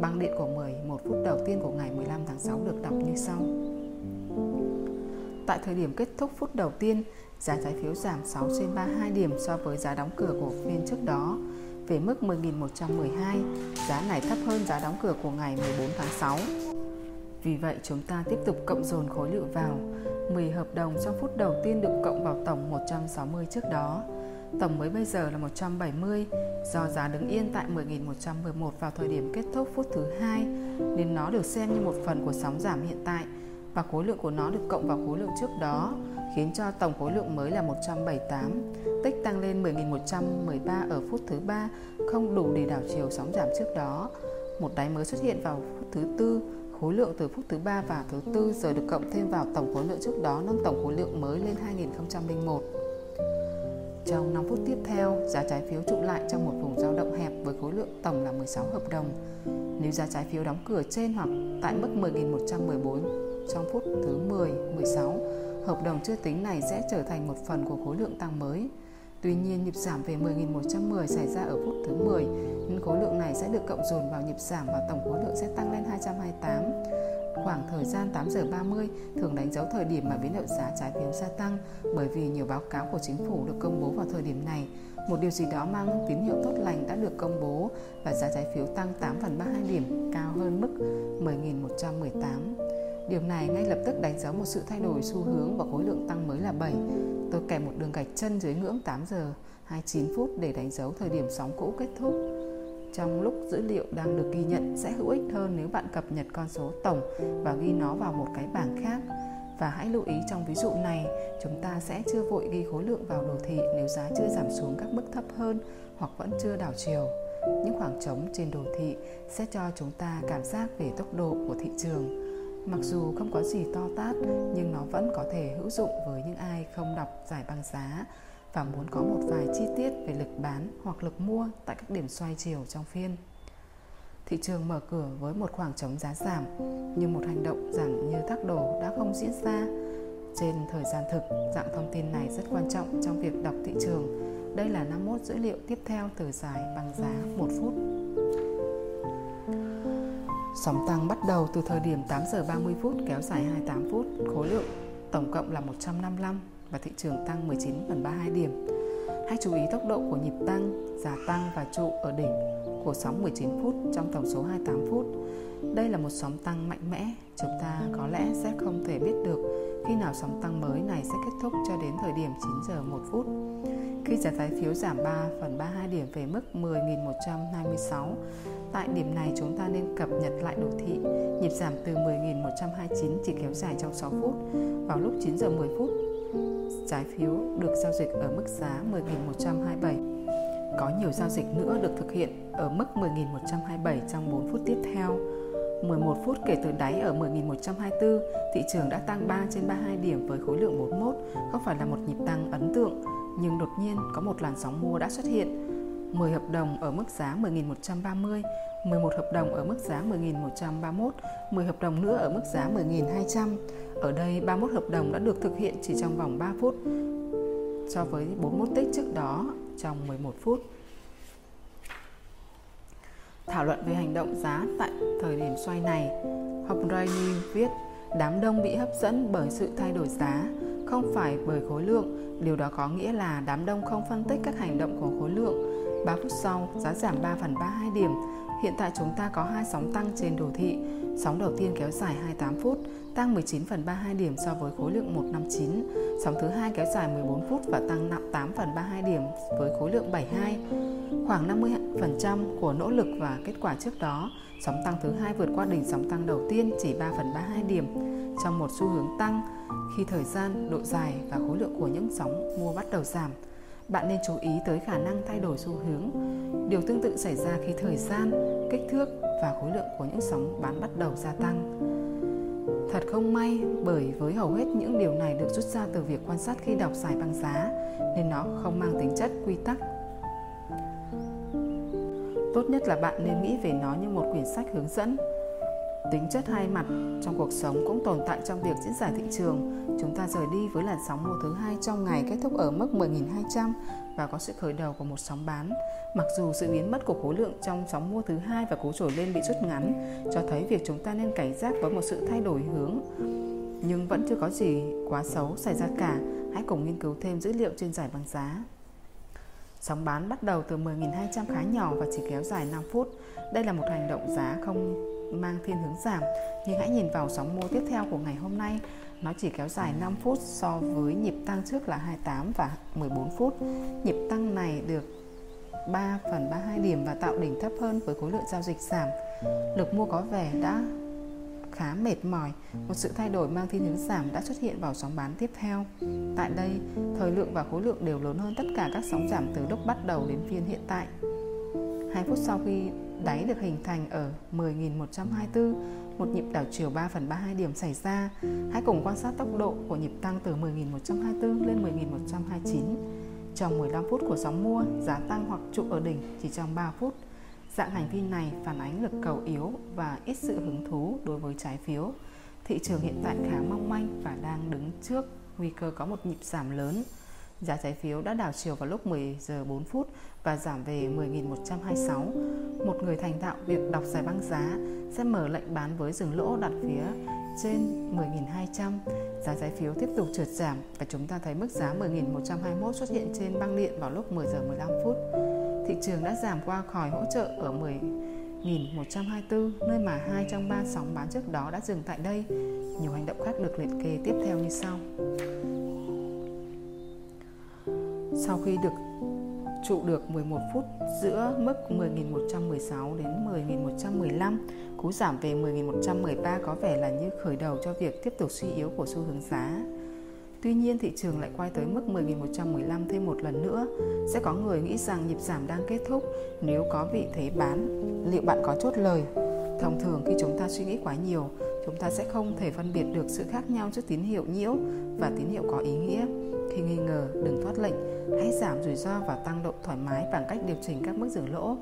Băng điện của 11 phút đầu tiên của ngày 15 tháng 6 được đọc như sau. Tại thời điểm kết thúc phút đầu tiên, giá trái phiếu giảm 6 trên 32 điểm so với giá đóng cửa của phiên trước đó về mức 10.112, giá này thấp hơn giá đóng cửa của ngày 14 tháng 6. Vì vậy chúng ta tiếp tục cộng dồn khối lượng vào. 10 hợp đồng trong phút đầu tiên được cộng vào tổng 160 trước đó. Tổng mới bây giờ là 170 do giá đứng yên tại 10.111 vào thời điểm kết thúc phút thứ hai nên nó được xem như một phần của sóng giảm hiện tại và khối lượng của nó được cộng vào khối lượng trước đó khiến cho tổng khối lượng mới là 178. Tích tăng lên 10.113 ở phút thứ ba không đủ để đảo chiều sóng giảm trước đó. Một đáy mới xuất hiện vào phút thứ tư, khối lượng từ phút thứ ba và thứ tư giờ được cộng thêm vào tổng khối lượng trước đó nâng tổng khối lượng mới lên 2001. Trong 5 phút tiếp theo, giá trái phiếu trụ lại trong một vùng dao động hẹp với khối lượng tổng là 16 hợp đồng. Nếu giá trái phiếu đóng cửa trên hoặc tại mức 10.114 trong phút thứ 10, 16, hợp đồng chưa tính này sẽ trở thành một phần của khối lượng tăng mới. Tuy nhiên, nhịp giảm về 10.110 xảy ra ở phút thứ 10, nên khối lượng này sẽ được cộng dồn vào nhịp giảm và tổng khối lượng sẽ tăng lên 228. Khoảng thời gian 8 giờ 30 thường đánh dấu thời điểm mà biến động giá trái phiếu gia tăng bởi vì nhiều báo cáo của chính phủ được công bố vào thời điểm này. Một điều gì đó mang tín hiệu tốt lành đã được công bố và giá trái phiếu tăng 8 phần 32 điểm, cao hơn mức 10.118. Điều này ngay lập tức đánh dấu một sự thay đổi xu hướng và khối lượng tăng mới là 7. Tôi kèm một đường gạch chân dưới ngưỡng 8 giờ 29 phút để đánh dấu thời điểm sóng cũ kết thúc. Trong lúc dữ liệu đang được ghi nhận sẽ hữu ích hơn nếu bạn cập nhật con số tổng và ghi nó vào một cái bảng khác. Và hãy lưu ý trong ví dụ này, chúng ta sẽ chưa vội ghi khối lượng vào đồ thị nếu giá chưa giảm xuống các mức thấp hơn hoặc vẫn chưa đảo chiều. Những khoảng trống trên đồ thị sẽ cho chúng ta cảm giác về tốc độ của thị trường Mặc dù không có gì to tát nhưng nó vẫn có thể hữu dụng với những ai không đọc giải băng giá và muốn có một vài chi tiết về lực bán hoặc lực mua tại các điểm xoay chiều trong phiên. Thị trường mở cửa với một khoảng trống giá giảm như một hành động giảm như thác đồ đã không diễn ra. Trên thời gian thực, dạng thông tin này rất quan trọng trong việc đọc thị trường. Đây là 51 dữ liệu tiếp theo từ giải bằng giá 1 phút. Sóng tăng bắt đầu từ thời điểm 8 giờ 30 phút kéo dài 28 phút, khối lượng tổng cộng là 155 và thị trường tăng 19 phần 32 điểm. Hãy chú ý tốc độ của nhịp tăng, giá tăng và trụ ở đỉnh của sóng 19 phút trong tổng số 28 phút. Đây là một sóng tăng mạnh mẽ, chúng ta có lẽ sẽ không thể biết được khi nào sóng tăng mới này sẽ kết thúc cho đến thời điểm 9 giờ 1 phút. Khi giá trái phiếu giảm 3 phần 32 điểm về mức 10.126, tại điểm này chúng ta nên cập nhật lại đồ thị. Nhịp giảm từ 10.129 chỉ kéo dài trong 6 phút. Vào lúc 9 giờ 10 phút, trái phiếu được giao dịch ở mức giá 10.127. Có nhiều giao dịch nữa được thực hiện ở mức 10.127 trong 4 phút tiếp theo. 11 phút kể từ đáy ở 10.124, thị trường đã tăng 3 trên 32 điểm với khối lượng 41, không phải là một nhịp tăng ấn tượng, nhưng đột nhiên có một làn sóng mua đã xuất hiện. 10 hợp đồng ở mức giá 10.130, 11 hợp đồng ở mức giá 10.131, 10 hợp đồng nữa ở mức giá 10.200. Ở đây 31 hợp đồng đã được thực hiện chỉ trong vòng 3 phút so với 41 tích trước đó trong 11 phút. Thảo luận về hành động giá tại thời điểm xoay này, Hopraini viết đám đông bị hấp dẫn bởi sự thay đổi giá, không phải bởi khối lượng. Điều đó có nghĩa là đám đông không phân tích các hành động của khối lượng. 3 phút sau, giá giảm 3 phần 32 điểm. Hiện tại chúng ta có hai sóng tăng trên đồ thị. Sóng đầu tiên kéo dài 28 phút, tăng 19 phần 32 điểm so với khối lượng 159. Sóng thứ hai kéo dài 14 phút và tăng nặng 8 phần 32 điểm với khối lượng 72. Khoảng 50% của nỗ lực và kết quả trước đó, sóng tăng thứ hai vượt qua đỉnh sóng tăng đầu tiên chỉ 3 phần 32 điểm trong một xu hướng tăng khi thời gian, độ dài và khối lượng của những sóng mua bắt đầu giảm. Bạn nên chú ý tới khả năng thay đổi xu hướng. Điều tương tự xảy ra khi thời gian, kích thước và khối lượng của những sóng bán bắt đầu gia tăng. Thật không may, bởi với hầu hết những điều này được rút ra từ việc quan sát khi đọc giải băng giá, nên nó không mang tính chất quy tắc. Tốt nhất là bạn nên nghĩ về nó như một quyển sách hướng dẫn Tính chất hai mặt, trong cuộc sống cũng tồn tại trong việc diễn giải thị trường. Chúng ta rời đi với làn sóng mua thứ hai trong ngày kết thúc ở mức 10.200 và có sự khởi đầu của một sóng bán. Mặc dù sự biến mất của khối lượng trong sóng mua thứ hai và cú trồi lên bị rút ngắn, cho thấy việc chúng ta nên cảnh giác với một sự thay đổi hướng. Nhưng vẫn chưa có gì quá xấu xảy ra cả. Hãy cùng nghiên cứu thêm dữ liệu trên giải băng giá. Sóng bán bắt đầu từ 10.200 khá nhỏ và chỉ kéo dài 5 phút. Đây là một hành động giá không mang thiên hướng giảm. Nhưng hãy nhìn vào sóng mua tiếp theo của ngày hôm nay. Nó chỉ kéo dài 5 phút so với nhịp tăng trước là 28 và 14 phút. Nhịp tăng này được 3 phần 32 điểm và tạo đỉnh thấp hơn với khối lượng giao dịch giảm. Lực mua có vẻ đã khá mệt mỏi. Một sự thay đổi mang thiên hướng giảm đã xuất hiện vào sóng bán tiếp theo. Tại đây, thời lượng và khối lượng đều lớn hơn tất cả các sóng giảm từ lúc bắt đầu đến phiên hiện tại. 2 phút sau khi đáy được hình thành ở 10.124, một nhịp đảo chiều 3 phần 32 điểm xảy ra. Hãy cùng quan sát tốc độ của nhịp tăng từ 10.124 lên 10.129. trong 15 phút của sóng mua, giá tăng hoặc trụ ở đỉnh chỉ trong 3 phút. Dạng hành vi này phản ánh lực cầu yếu và ít sự hứng thú đối với trái phiếu. Thị trường hiện tại khá mong manh và đang đứng trước nguy cơ có một nhịp giảm lớn. Giá trái phiếu đã đảo chiều vào lúc 10 giờ 4 phút và giảm về 10.126. Một người thành thạo việc đọc giải băng giá sẽ mở lệnh bán với dừng lỗ đặt phía trên 10.200. Giá trái phiếu tiếp tục trượt giảm và chúng ta thấy mức giá 10.121 xuất hiện trên băng điện vào lúc 10 giờ 15 phút. Thị trường đã giảm qua khỏi hỗ trợ ở 10.124, nơi mà hai trong ba sóng bán trước đó đã dừng tại đây. Nhiều hành động khác được liệt kê tiếp theo như sau. Sau khi được trụ được 11 phút giữa mức 10.116 đến 10.115, cú giảm về 10.113 có vẻ là như khởi đầu cho việc tiếp tục suy yếu của xu hướng giá. Tuy nhiên thị trường lại quay tới mức 10.115 thêm một lần nữa. Sẽ có người nghĩ rằng nhịp giảm đang kết thúc nếu có vị thế bán, liệu bạn có chốt lời? Thông thường khi chúng ta suy nghĩ quá nhiều, chúng ta sẽ không thể phân biệt được sự khác nhau giữa tín hiệu nhiễu và tín hiệu có ý nghĩa. Khi nghi ngờ, đừng thoát lệnh, hãy giảm rủi ro và tăng độ thoải mái bằng cách điều chỉnh các mức dừng lỗ.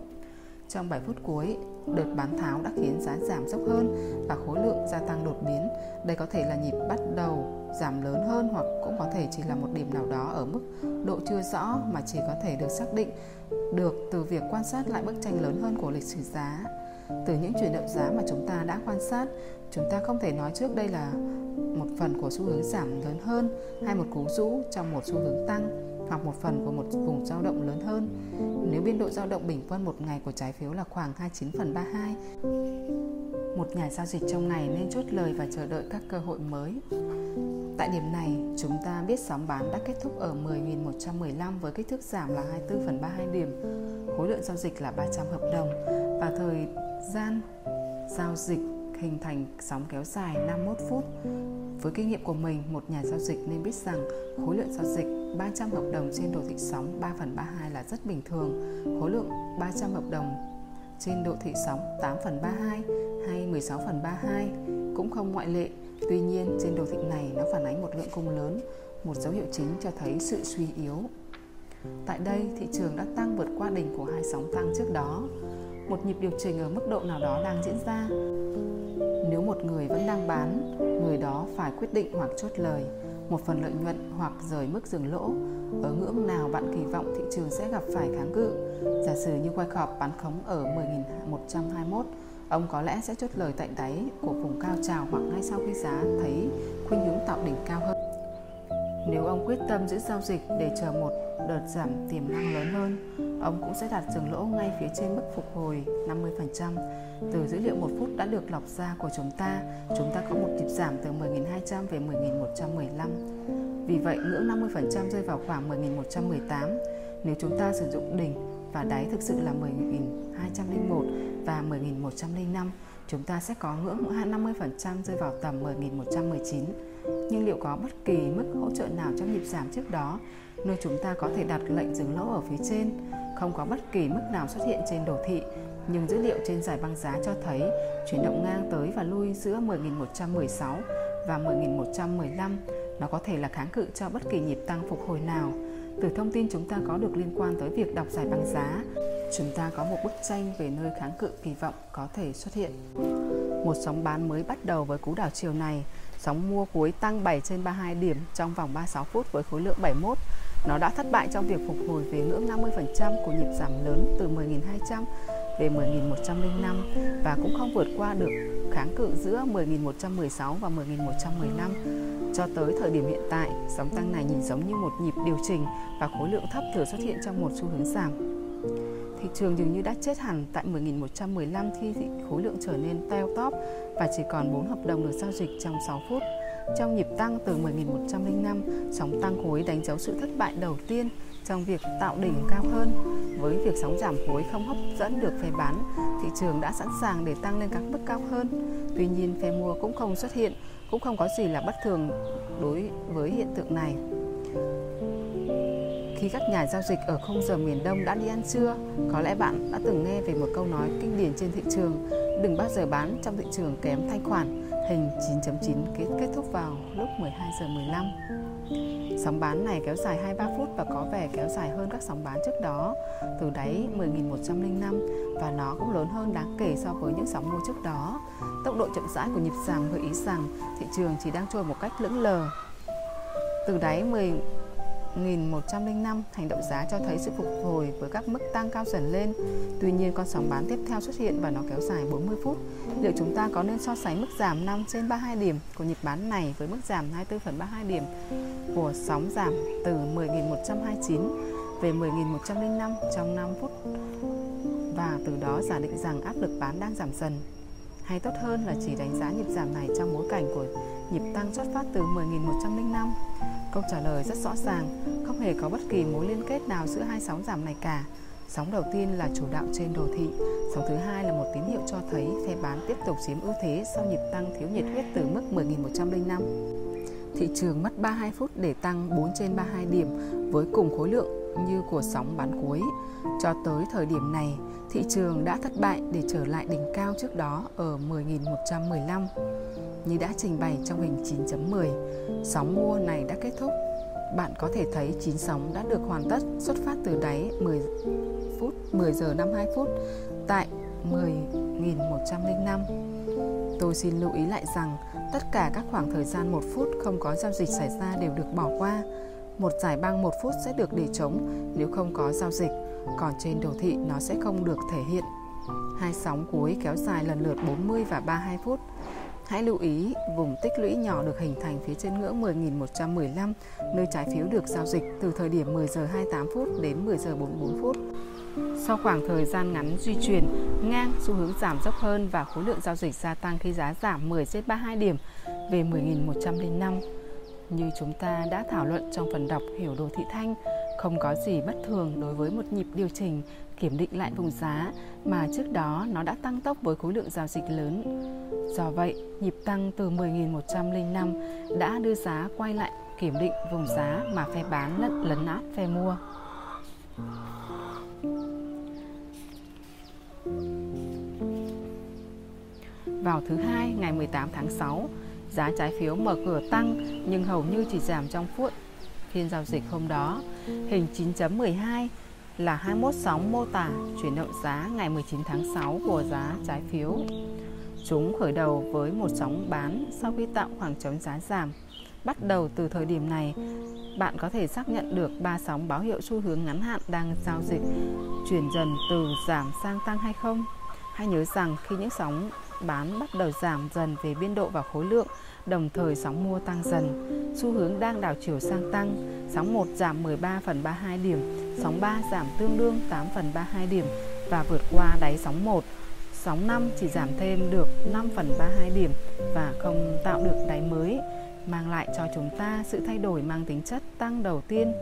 Trong 7 phút cuối, đợt bán tháo đã khiến giá giảm dốc hơn và khối lượng gia tăng đột biến. Đây có thể là nhịp bắt đầu giảm lớn hơn hoặc cũng có thể chỉ là một điểm nào đó ở mức độ chưa rõ mà chỉ có thể được xác định được từ việc quan sát lại bức tranh lớn hơn của lịch sử giá. Từ những chuyển động giá mà chúng ta đã quan sát, chúng ta không thể nói trước đây là một phần của xu hướng giảm lớn hơn hay một cú rũ trong một xu hướng tăng hoặc một phần của một vùng dao động lớn hơn. Nếu biên độ dao động bình quân một ngày của trái phiếu là khoảng 29 phần 32, một nhà giao dịch trong ngày nên chốt lời và chờ đợi các cơ hội mới. Tại điểm này, chúng ta biết sóng bán đã kết thúc ở 10.115 với kích thước giảm là 24 phần 32 điểm, khối lượng giao dịch là 300 hợp đồng và thời gian giao dịch hình thành sóng kéo dài 51 phút. Với kinh nghiệm của mình, một nhà giao dịch nên biết rằng khối lượng giao dịch 300 hợp đồng trên đồ thị sóng 3 phần 32 là rất bình thường. Khối lượng 300 hợp đồng trên độ thị sóng 8 phần 32 hay 16 phần 32 cũng không ngoại lệ. Tuy nhiên, trên đồ thị này nó phản ánh một lượng cung lớn, một dấu hiệu chính cho thấy sự suy yếu. Tại đây, thị trường đã tăng vượt qua đỉnh của hai sóng tăng trước đó. Một nhịp điều chỉnh ở mức độ nào đó đang diễn ra. Nếu một người vẫn đang bán, người đó phải quyết định hoặc chốt lời, một phần lợi nhuận hoặc rời mức dừng lỗ. Ở ngưỡng nào bạn kỳ vọng thị trường sẽ gặp phải kháng cự. Giả sử như Wyckoff bán khống ở 10.121, ông có lẽ sẽ chốt lời tại đáy của vùng cao trào hoặc ngay sau khi giá thấy khuynh hướng tạo đỉnh cao hơn. Nếu ông quyết tâm giữ giao dịch để chờ một đợt giảm tiềm năng lớn hơn, ông cũng sẽ đặt dừng lỗ ngay phía trên mức phục hồi 50%. Từ dữ liệu một phút đã được lọc ra của chúng ta, chúng ta có một nhịp giảm từ 10.200 về 10.115. Vì vậy, ngưỡng 50% rơi vào khoảng 10.118. Nếu chúng ta sử dụng đỉnh và đáy thực sự là 10.201 và 10.105, chúng ta sẽ có ngưỡng 50% rơi vào tầm 10.119 nhưng liệu có bất kỳ mức hỗ trợ nào trong nhịp giảm trước đó, nơi chúng ta có thể đặt lệnh dừng lỗ ở phía trên? Không có bất kỳ mức nào xuất hiện trên đồ thị, nhưng dữ liệu trên giải băng giá cho thấy chuyển động ngang tới và lui giữa 10.116 và 10.115 nó có thể là kháng cự cho bất kỳ nhịp tăng phục hồi nào. Từ thông tin chúng ta có được liên quan tới việc đọc giải băng giá, chúng ta có một bức tranh về nơi kháng cự kỳ vọng có thể xuất hiện. Một sóng bán mới bắt đầu với cú đảo chiều này. Sóng mua cuối tăng 7 trên 32 điểm trong vòng 36 phút với khối lượng 71. Nó đã thất bại trong việc phục hồi về ngưỡng 50% của nhịp giảm lớn từ 10.200 về 10.105 và cũng không vượt qua được kháng cự giữa 10.116 và 10.115. Cho tới thời điểm hiện tại, sóng tăng này nhìn giống như một nhịp điều chỉnh và khối lượng thấp thừa xuất hiện trong một xu hướng giảm. Thị trường dường như đã chết hẳn tại 10.115 khi khối lượng trở nên teo tóp và chỉ còn 4 hợp đồng được giao dịch trong 6 phút. Trong nhịp tăng từ 10.105, sóng tăng khối đánh dấu sự thất bại đầu tiên trong việc tạo đỉnh cao hơn. Với việc sóng giảm khối không hấp dẫn được phe bán, thị trường đã sẵn sàng để tăng lên các mức cao hơn. Tuy nhiên, phe mua cũng không xuất hiện, cũng không có gì là bất thường đối với hiện tượng này. Khi các nhà giao dịch ở khung giờ miền Đông đã đi ăn trưa, có lẽ bạn đã từng nghe về một câu nói kinh điển trên thị trường Đừng bao giờ bán trong thị trường kém thanh khoản Hình 9.9 kết, kết thúc vào lúc 12 giờ 15 Sóng bán này kéo dài 23 phút và có vẻ kéo dài hơn các sóng bán trước đó từ đáy 10.105 và nó cũng lớn hơn đáng kể so với những sóng mua trước đó. Tốc độ chậm rãi của nhịp giảm gợi ý rằng thị trường chỉ đang trôi một cách lững lờ. Từ đáy 10 1105, hành động giá cho thấy sự phục hồi với các mức tăng cao dần lên. Tuy nhiên, con sóng bán tiếp theo xuất hiện và nó kéo dài 40 phút. Liệu chúng ta có nên so sánh mức giảm 5 trên 32 điểm của nhịp bán này với mức giảm 24 phần 32 điểm của sóng giảm từ 10.129 về 10.105 trong 5 phút và từ đó giả định rằng áp lực bán đang giảm dần hay tốt hơn là chỉ đánh giá nhịp giảm này trong bối cảnh của nhịp tăng xuất phát từ 10.105 Câu trả lời rất rõ ràng, không hề có bất kỳ mối liên kết nào giữa hai sóng giảm này cả. Sóng đầu tiên là chủ đạo trên đồ thị, sóng thứ hai là một tín hiệu cho thấy phe bán tiếp tục chiếm ưu thế sau nhịp tăng thiếu nhiệt huyết từ mức 10.105. Thị trường mất 32 phút để tăng 4 trên 32 điểm với cùng khối lượng như của sóng bán cuối. Cho tới thời điểm này, thị trường đã thất bại để trở lại đỉnh cao trước đó ở 10.115. Như đã trình bày trong hình 9.10, sóng mua này đã kết thúc. Bạn có thể thấy 9 sóng đã được hoàn tất xuất phát từ đáy 10 phút 10 giờ 52 phút tại 10.105. Tôi xin lưu ý lại rằng tất cả các khoảng thời gian 1 phút không có giao dịch xảy ra đều được bỏ qua. Một giải băng 1 phút sẽ được để trống nếu không có giao dịch, còn trên đồ thị nó sẽ không được thể hiện. Hai sóng cuối kéo dài lần lượt 40 và 32 phút. Hãy lưu ý vùng tích lũy nhỏ được hình thành phía trên ngưỡng 10.115, nơi trái phiếu được giao dịch từ thời điểm 10 giờ 28 phút đến 10 giờ 44 phút. Sau khoảng thời gian ngắn duy truyền ngang xu hướng giảm dốc hơn và khối lượng giao dịch gia tăng khi giá giảm 10 trên 32 điểm về 10.105. Như chúng ta đã thảo luận trong phần đọc Hiểu đồ thị thanh, không có gì bất thường đối với một nhịp điều chỉnh kiểm định lại vùng giá mà trước đó nó đã tăng tốc với khối lượng giao dịch lớn. Do vậy, nhịp tăng từ 10.105 đã đưa giá quay lại kiểm định vùng giá mà phe bán lẫn lấn át phe mua. Vào thứ hai ngày 18 tháng 6, giá trái phiếu mở cửa tăng nhưng hầu như chỉ giảm trong phút phiên giao dịch hôm đó. Hình 9.12 là 21 sóng mô tả chuyển động giá ngày 19 tháng 6 của giá trái phiếu. Chúng khởi đầu với một sóng bán sau khi tạo khoảng trống giá giảm. Bắt đầu từ thời điểm này, bạn có thể xác nhận được ba sóng báo hiệu xu hướng ngắn hạn đang giao dịch chuyển dần từ giảm sang tăng hay không. Hãy nhớ rằng khi những sóng bán bắt đầu giảm dần về biên độ và khối lượng, đồng thời sóng mua tăng dần. Xu hướng đang đảo chiều sang tăng, sóng 1 giảm 13 phần 32 điểm, sóng 3 giảm tương đương 8 phần 32 điểm và vượt qua đáy sóng 1. Sóng 5 chỉ giảm thêm được 5 phần 32 điểm và không tạo được đáy mới, mang lại cho chúng ta sự thay đổi mang tính chất tăng đầu tiên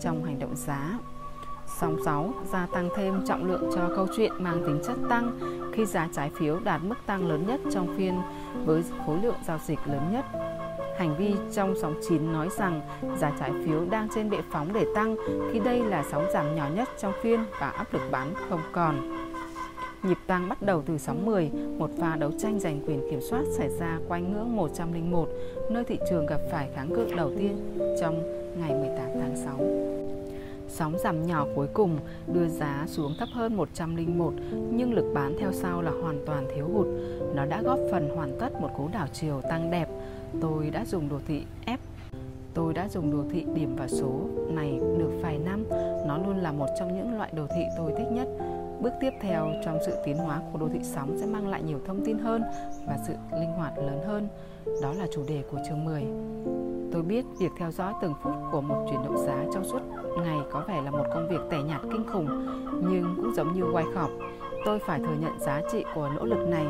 trong hành động giá. Sóng 6 gia tăng thêm trọng lượng cho câu chuyện mang tính chất tăng khi giá trái phiếu đạt mức tăng lớn nhất trong phiên với khối lượng giao dịch lớn nhất. Hành vi trong sóng 9 nói rằng giá trái phiếu đang trên bệ phóng để tăng khi đây là sóng giảm nhỏ nhất trong phiên và áp lực bán không còn. Nhịp tăng bắt đầu từ sóng 10, một pha đấu tranh giành quyền kiểm soát xảy ra quanh ngưỡng 101, nơi thị trường gặp phải kháng cự đầu tiên trong ngày 18 tháng 6. Sóng giảm nhỏ cuối cùng, đưa giá xuống thấp hơn 101 nhưng lực bán theo sau là hoàn toàn thiếu hụt. Nó đã góp phần hoàn tất một cú đảo chiều tăng đẹp. Tôi đã dùng đồ thị F, Tôi đã dùng đồ thị điểm và số này được vài năm. Nó luôn là một trong những loại đồ thị tôi thích nhất. Bước tiếp theo trong sự tiến hóa của đồ thị sóng sẽ mang lại nhiều thông tin hơn và sự linh hoạt lớn hơn. Đó là chủ đề của chương 10. Tôi biết việc theo dõi từng phút của một chuyển động giá trong suốt ngày có vẻ là một công việc tẻ nhạt kinh khủng, nhưng cũng giống như quay khọp, tôi phải thừa nhận giá trị của nỗ lực này.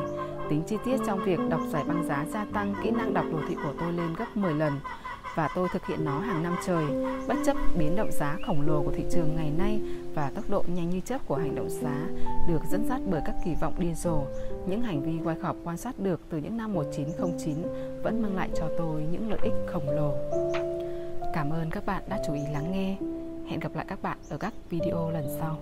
Tính chi tiết trong việc đọc giải băng giá gia tăng kỹ năng đọc đồ thị của tôi lên gấp 10 lần và tôi thực hiện nó hàng năm trời, bất chấp biến động giá khổng lồ của thị trường ngày nay và tốc độ nhanh như chớp của hành động giá được dẫn dắt bởi các kỳ vọng điên rồ. Những hành vi quay khọp quan sát được từ những năm 1909 vẫn mang lại cho tôi những lợi ích khổng lồ. Cảm ơn các bạn đã chú ý lắng nghe. Hẹn gặp lại các bạn ở các video lần sau.